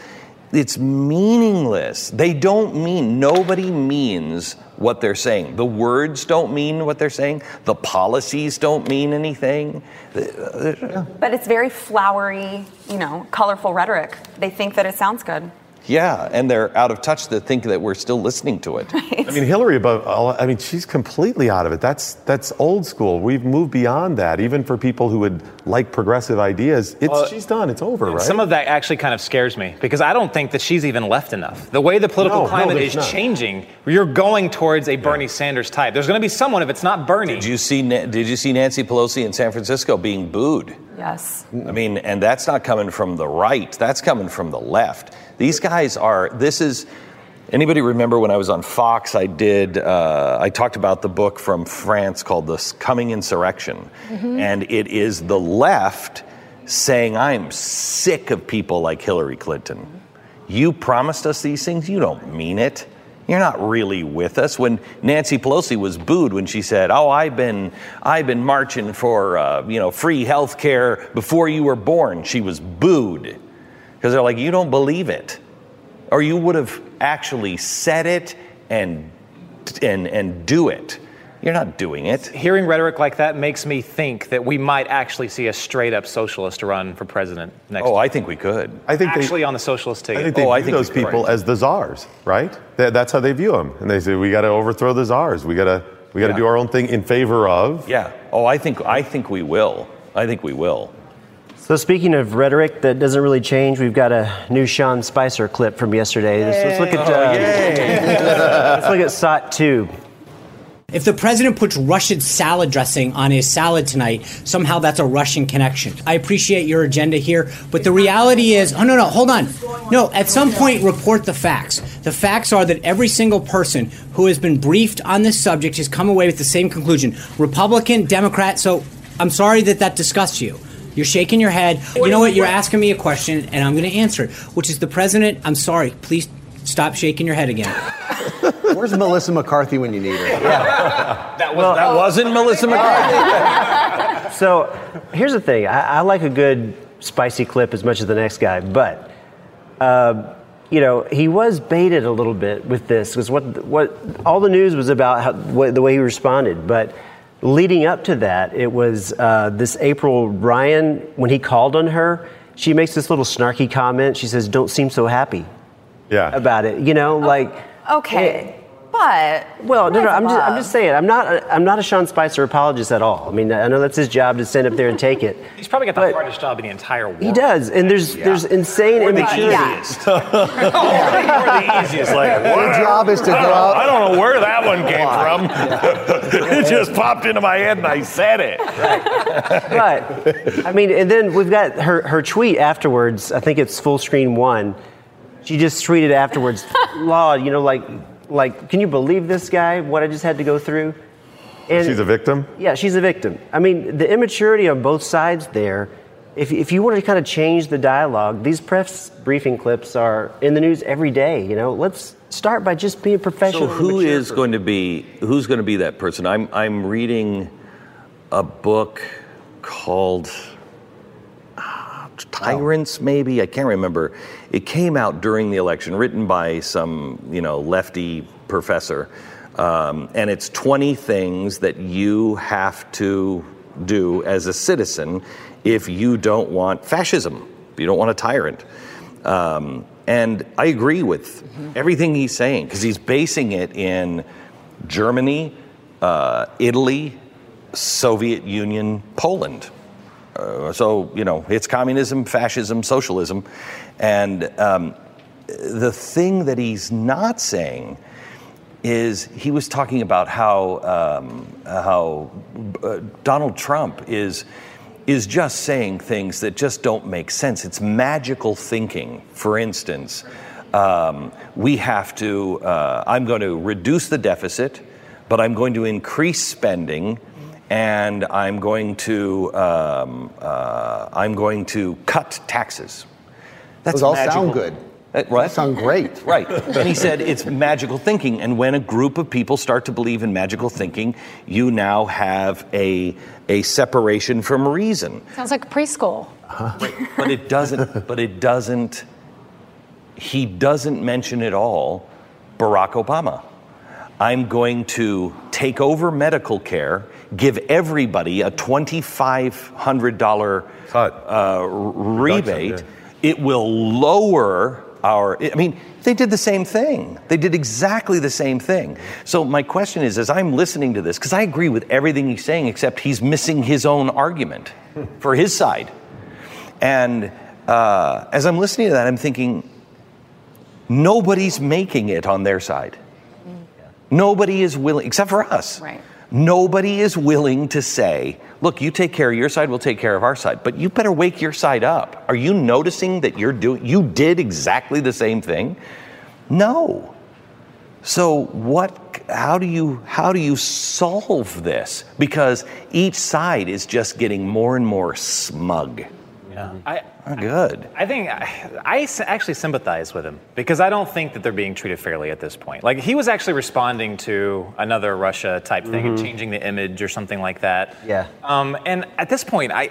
it's meaningless. They don't mean. Nobody means what they're saying. The words don't mean what they're saying. The policies don't mean anything. Uh, but it's very flowery, you know, colorful rhetoric. They think that it sounds good. Yeah, and they're out of touch to think that we're still listening to it. I mean, Hillary, above all, I mean, she's completely out of it. That's that's old school. We've moved beyond that. Even for people who would like progressive ideas, it's Well, she's done. It's over, right? Some of that actually kind of scares me because I don't think that she's even left enough. The way the political No, no, climate there's is not. changing, you're going towards a Bernie Sanders type. There's going to be someone if it's not Bernie. Did you see? Did you see Nancy Pelosi in San Francisco being booed? Yes. I mean, and that's not coming from the right. That's coming from the left. These guys are. This is. Anybody remember when I was on Fox? I did. Uh, I talked about the book from France called "The Coming Insurrection," Mhm. and it is the left saying, "I'm sick of people like Hillary Clinton. You promised us these things. You don't mean it." You're not really with us. When Nancy Pelosi was booed when she said, "Oh, I've been, I've been marching for, uh, you know, free health care before you were born," she was booed because they're like, "You don't believe it, or you would have actually said it and and and do it. You're not doing it." Hearing rhetoric like that makes me think that we might actually see a straight up socialist run for president next. Oh, I think we could. I think they- actually on the socialist ticket. I think they Oh, I view think those we could. people as the czars, right? That- that's how they view them, and they say we got to overthrow the czars. We got to we got to Yeah. do our own thing in favor of. Yeah. Oh, I think I think we will. I think we will. So speaking of rhetoric that doesn't really change, we've got a new Sean Spicer clip from yesterday. Let's, let's look at uh, [laughs] let's look at SOT two. If the president puts Russian salad dressing on his salad tonight, somehow that's a Russian connection. I appreciate your agenda here, but the reality is oh, no, no, hold on. No, at some point, report the facts. The facts are that every single person who has been briefed on this subject has come away with the same conclusion Republican, Democrat. So I'm sorry that that disgusts you. You're shaking your head. You know what? You're asking me a question, and I'm going to answer it, which is the president. I'm sorry. Please stop shaking your head again. [laughs] Where's Melissa McCarthy when you need her? That, was, that wasn't Melissa [laughs] McCarthy. So here's the thing. I, I like a good spicy clip as much as the next guy, but uh, you know he was baited a little bit with this because what what all the news was about how, what, the way he responded, but. Leading up to that, it was uh, this April Ryan when he called on her. She makes this little snarky comment. She says, "Don't seem so happy." Yeah. About it, you know, like Okay. But well, no, no. I'm just, I'm just saying. I'm not. A, I'm not a Sean Spicer apologist at all. I mean, I know that's his job to stand up there and take it. He's probably got the hardest job in the entire world. He does, and there's there's insane Or the immaturity. easiest. [laughs] or the easiest. Like, Your job is to go out. I don't know where that one came from. [laughs] it just popped into my head and I said it. but I mean, and then we've got her her tweet afterwards. I think it's full screen one. She just tweeted afterwards, "Law, you know, like like, can you believe this guy? What I just had to go through." And She's a victim. Yeah, she's a victim. I mean, the immaturity on both sides there. If, if you want to kind of change the dialogue, these press briefing clips are in the news every day. You know, let's start by just being professional. So and who mature is for- going to be who's going to be that person? I'm I'm reading a book called ah, Tyrants, maybe I can't remember. It came out during the election, written by some you know lefty professor, um, and it's 20 things that you have to do as a citizen if you don't want fascism, if you don't want a tyrant. Um, and I agree with everything he's saying because he's basing it in Germany, uh, Italy, Soviet Union, Poland. Uh, so, you know, it's communism, fascism, socialism. And um, the thing that he's not saying is he was talking about how, um, how uh, Donald Trump is, is just saying things that just don't make sense. It's magical thinking. For instance, um, we have to, uh, I'm going to reduce the deficit, but I'm going to increase spending and I'm going to um, uh, I'm going to cut taxes. Those all magical- sound good. That, right? Those sound great. [laughs] Right. And he said it's magical thinking. And when a group of people start to believe in magical thinking, you now have a, a separation from reason. Sounds like preschool. But it doesn't, [laughs] but it doesn't, he doesn't mention at all Barack Obama. I'm going to take over medical care, give everybody a $2,500 uh, rebate. It will lower our, I mean, they did the same thing. They did exactly the same thing. So my question is, as I'm listening to this, because I agree with everything he's saying, except he's missing his own argument. [laughs] for his side. And uh, as I'm listening to that, I'm thinking, nobody's making it on their side. Nobody is willing, except for us. Right. Nobody is willing to say, look, you take care of your side, we'll take care of our side. But you better wake your side up. Are you noticing that you're doing, you did exactly the same thing? No. So what, how do you, how do you solve this? Because each side is just getting more and more smug. Yeah. I, Not good. I think I actually sympathize with him because I don't think that they're being treated fairly at this point. Like he was actually responding to another Russia type thing and Mhm. changing the image or something like that. Yeah. Um, and at this point, I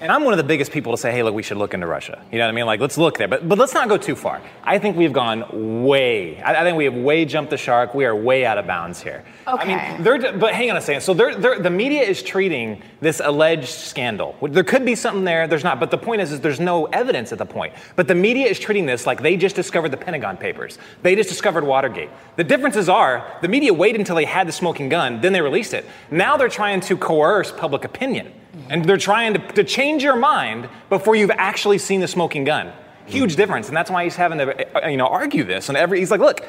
and I'm one of the biggest people to say, hey, look, we should look into Russia. You know what I mean? Like, let's look there, but but let's not go too far. I think we've gone way. I, I think we have way jumped the shark. We are way out of bounds here. Okay. I mean, they're, but hang on a second. So they're, they're, the media is treating this alleged scandal. There could be something there. There's not. But the point is, is there's no evidence at the point. But the media is treating this like they just discovered the Pentagon Papers. They just discovered Watergate. The differences are the media waited until they had the smoking gun, then they released it. Now they're trying to coerce public opinion, and they're trying to, to change your mind before you've actually seen the smoking gun. Huge difference, and that's why he's having to, uh, you know, argue this. And every he's like, look,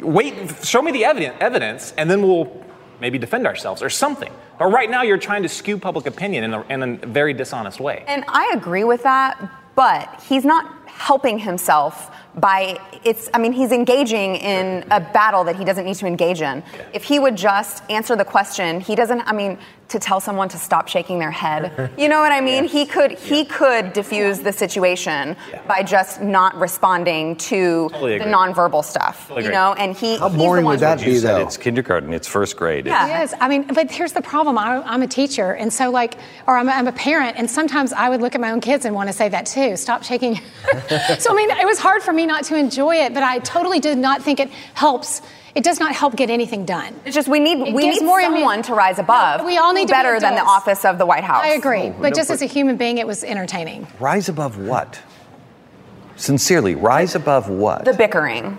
wait, show me the evidence, evidence, and then we'll maybe defend ourselves or something. But right now, you're trying to skew public opinion in a, in a very dishonest way. And I agree with that, but he's not helping himself by it's I mean he's engaging in a battle that he doesn't need to engage in. If he would just answer the question, he doesn't I mean to tell someone to stop shaking their head. [laughs] You know what I mean? He could he could diffuse the situation by just not responding to Totally the nonverbal stuff. Totally you know, and he how he's the one You said It's kindergarten. It's first grade. It's- It is. I mean, but here's the problem. I, I'm a teacher, and so like, or I'm a, I'm a parent, and sometimes I would look at my own kids and want to say that too. Stop shaking. [laughs] so I mean, it was hard for me not to enjoy it, but I totally did not think it helps. It does not help get anything done. It's just we need It we gives need more someone to rise above. We all need to be better than the office of the White House. I agree, No, but no, just but- as a human being, it was entertaining. Rise above what? Sincerely, rise above what? The bickering.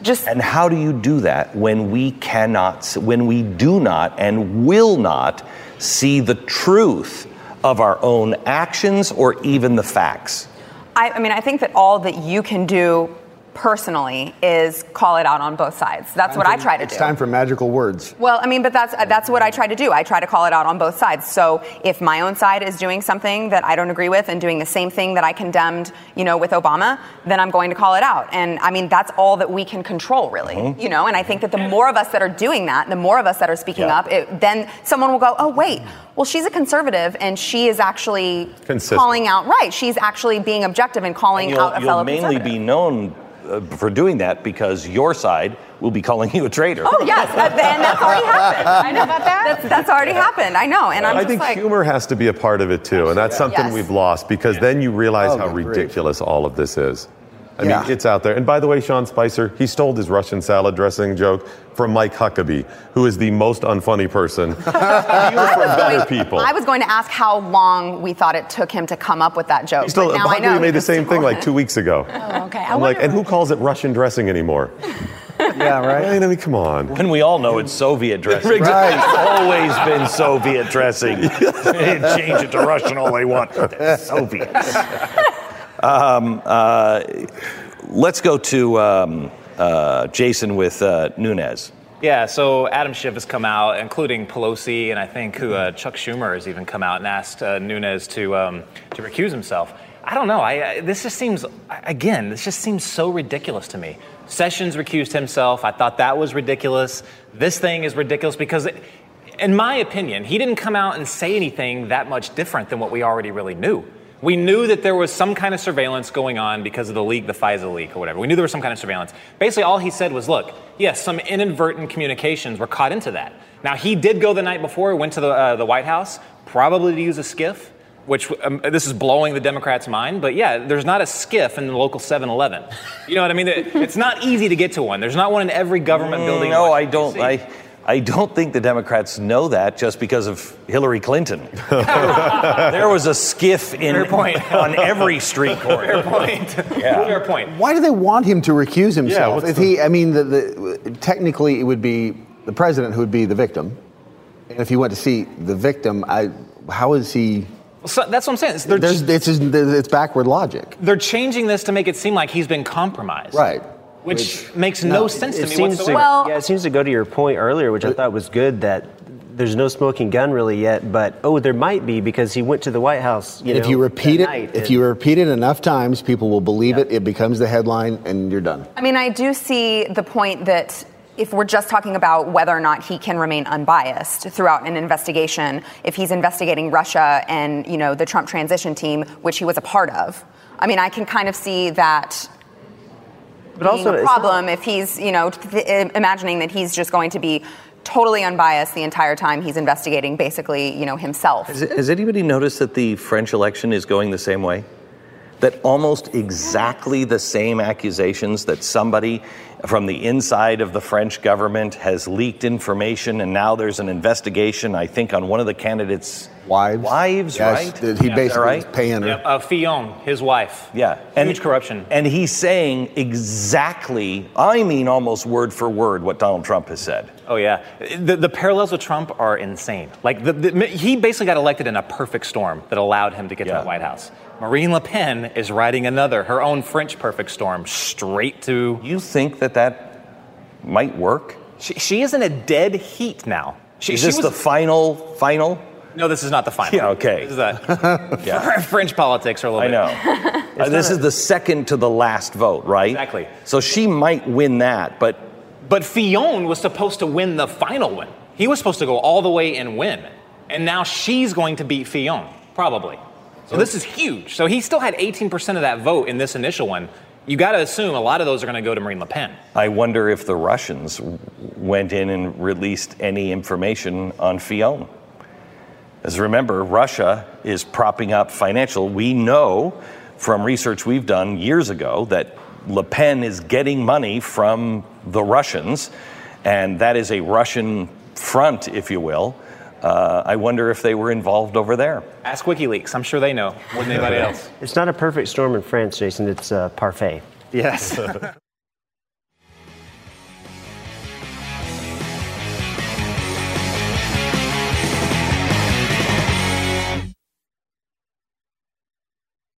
Just And how do you do that when we cannot, when we do not and will not see the truth of our own actions or even the facts? I, I mean, I think that all that you can do personally is call it out on both sides. That's what I try to it's do. It's time for magical words. Well, I mean, but that's that's what I try to do. I try to call it out on both sides. So if my own side is doing something that I don't agree with and doing the same thing that I condemned, you know, with Obama, then I'm going to call it out. And I mean, that's all that we can control, really. Mhm. You know, and I think that the more of us that are doing that, the more of us that are speaking Yeah. up, it, then someone will go, "Oh, wait, well, she's a conservative, and she is actually Consistent. calling out right. She's actually being objective and calling You'll, out a fellow you'll mainly conservative." be known uh, for doing that because your side will be calling you a traitor. Oh yes, and that's already happened. [laughs] I know about that. That's, that's already happened. I know, and I'm I just think like, humor has to be a part of it too, and that's something Yes. we've lost because then you realize Oh, how agreed. ridiculous all of this is. I Yeah. mean, it's out there. And by the way, Sean Spicer, he stole his Russian salad dressing joke from Mike Huckabee, who is the most unfunny person. [laughs] Even for better people. I was going to ask how long we thought it took him to come up with that joke. He stole, but now I know Huckabee made the same thing like two weeks ago. [laughs] Oh, okay. I I'm like, and who calls it Russian dressing anymore? [laughs] yeah, right. I mean, come on. When we all know it's Soviet dressing. Right. It's always been Soviet dressing. they change it to Russian all they want. Soviets. Um, uh, let's go to um, uh, Jason with uh, Nunes. Yeah, so Adam Schiff has come out, including Pelosi, and I think who uh, Chuck Schumer has even come out and asked uh, Nunes to um, to recuse himself. I don't know. I, I this just seems again, this just seems so ridiculous to me. Sessions recused himself. I thought that was ridiculous. This thing is ridiculous because, in my opinion, he didn't come out and say anything that much different than what we already really knew. We knew that there was some kind of surveillance going on because of the leak, the FISA leak or whatever. We knew there was some kind of surveillance. Basically, all he said was, look, yes, some inadvertent communications were caught into that. Now, he did go the night before, went to the, uh, the White House, probably to use a SCIF, which um, this is blowing the Democrats' mind. But yeah, there's not a SCIF in the local 7 Eleven. You know what I mean? It- It's not easy to get to one. There's not one in every government building. No, I don't. I, I don't think the Democrats know that just because of Hillary Clinton. [laughs] there was a SCIF in, Fair point. on every street corner. Fair point. Fair point. Why do they want him to recuse himself? what's if the- he, I mean, the, the, technically it would be the president who would be the victim. And if he went to see the victim, I, how is he? So that's what I'm saying. They're, There's, it's, it's backward logic. they're changing this to make it seem like he's been compromised. Right. Which, makes no, sense to it me seems whatsoever. To, yeah, it seems to go to your point earlier, which I thought was good that there's no smoking gun really yet, but oh, there might be because he went to the White House. You if know, you repeat it, if and- you repeat it enough times, people will believe it. It becomes the headline, and you're done. I mean, I do see the point that if we're just talking about whether or not he can remain unbiased throughout an investigation, if he's investigating Russia and you know the Trump transition team, which he was a part of, I mean, I can kind of see that But being also, a it's problem if he's you know th- imagining that he's just going to be totally unbiased the entire time he's investigating basically you know himself. Has, has anybody noticed that the French election is going the same way? That almost exactly the same accusations that somebody from the inside of the French government has leaked information, and now there's an investigation, I think, on one of the candidates' wives. Wives, Yes, right? that he Is that basically right? was paying her. Yep, uh, Fillon, his wife. Yeah. Huge corruption. And he's saying exactly, I mean almost word for word, what Donald Trump has said. Oh yeah, the, the parallels with Trump are insane. Like the, the, he basically got elected in a perfect storm that allowed him to get to the White House. Marine Le Pen is riding another, her own French perfect storm, straight to. You think that that might work? She, she is in a dead heat now. She, is this was- the final, final? No, this is not the final. Yeah, okay. This is a, [laughs] [laughs] French politics are a little I bit. know. [laughs] Uh, this is the second to the last vote, right? Exactly. So she might win that, but But Fillon was supposed to win the final one. He was supposed to go all the way and win. And now she's going to beat Fillon, probably. So this is huge. So he still had 18% of that vote in this initial one. You got to assume a lot of those are going to go to Marine Le Pen. I wonder if the Russians went in and released any information on Fillon. As remember, Russia is propping up financial. We know from research we've done years ago that Le Pen is getting money from the Russians, and that is a Russian front, if you will. Uh, I wonder if they were involved over there. Ask WikiLeaks. I'm sure they know more than anybody [laughs] else. It's not a perfect storm in France, Jason. It's uh, parfait. Yes. [laughs]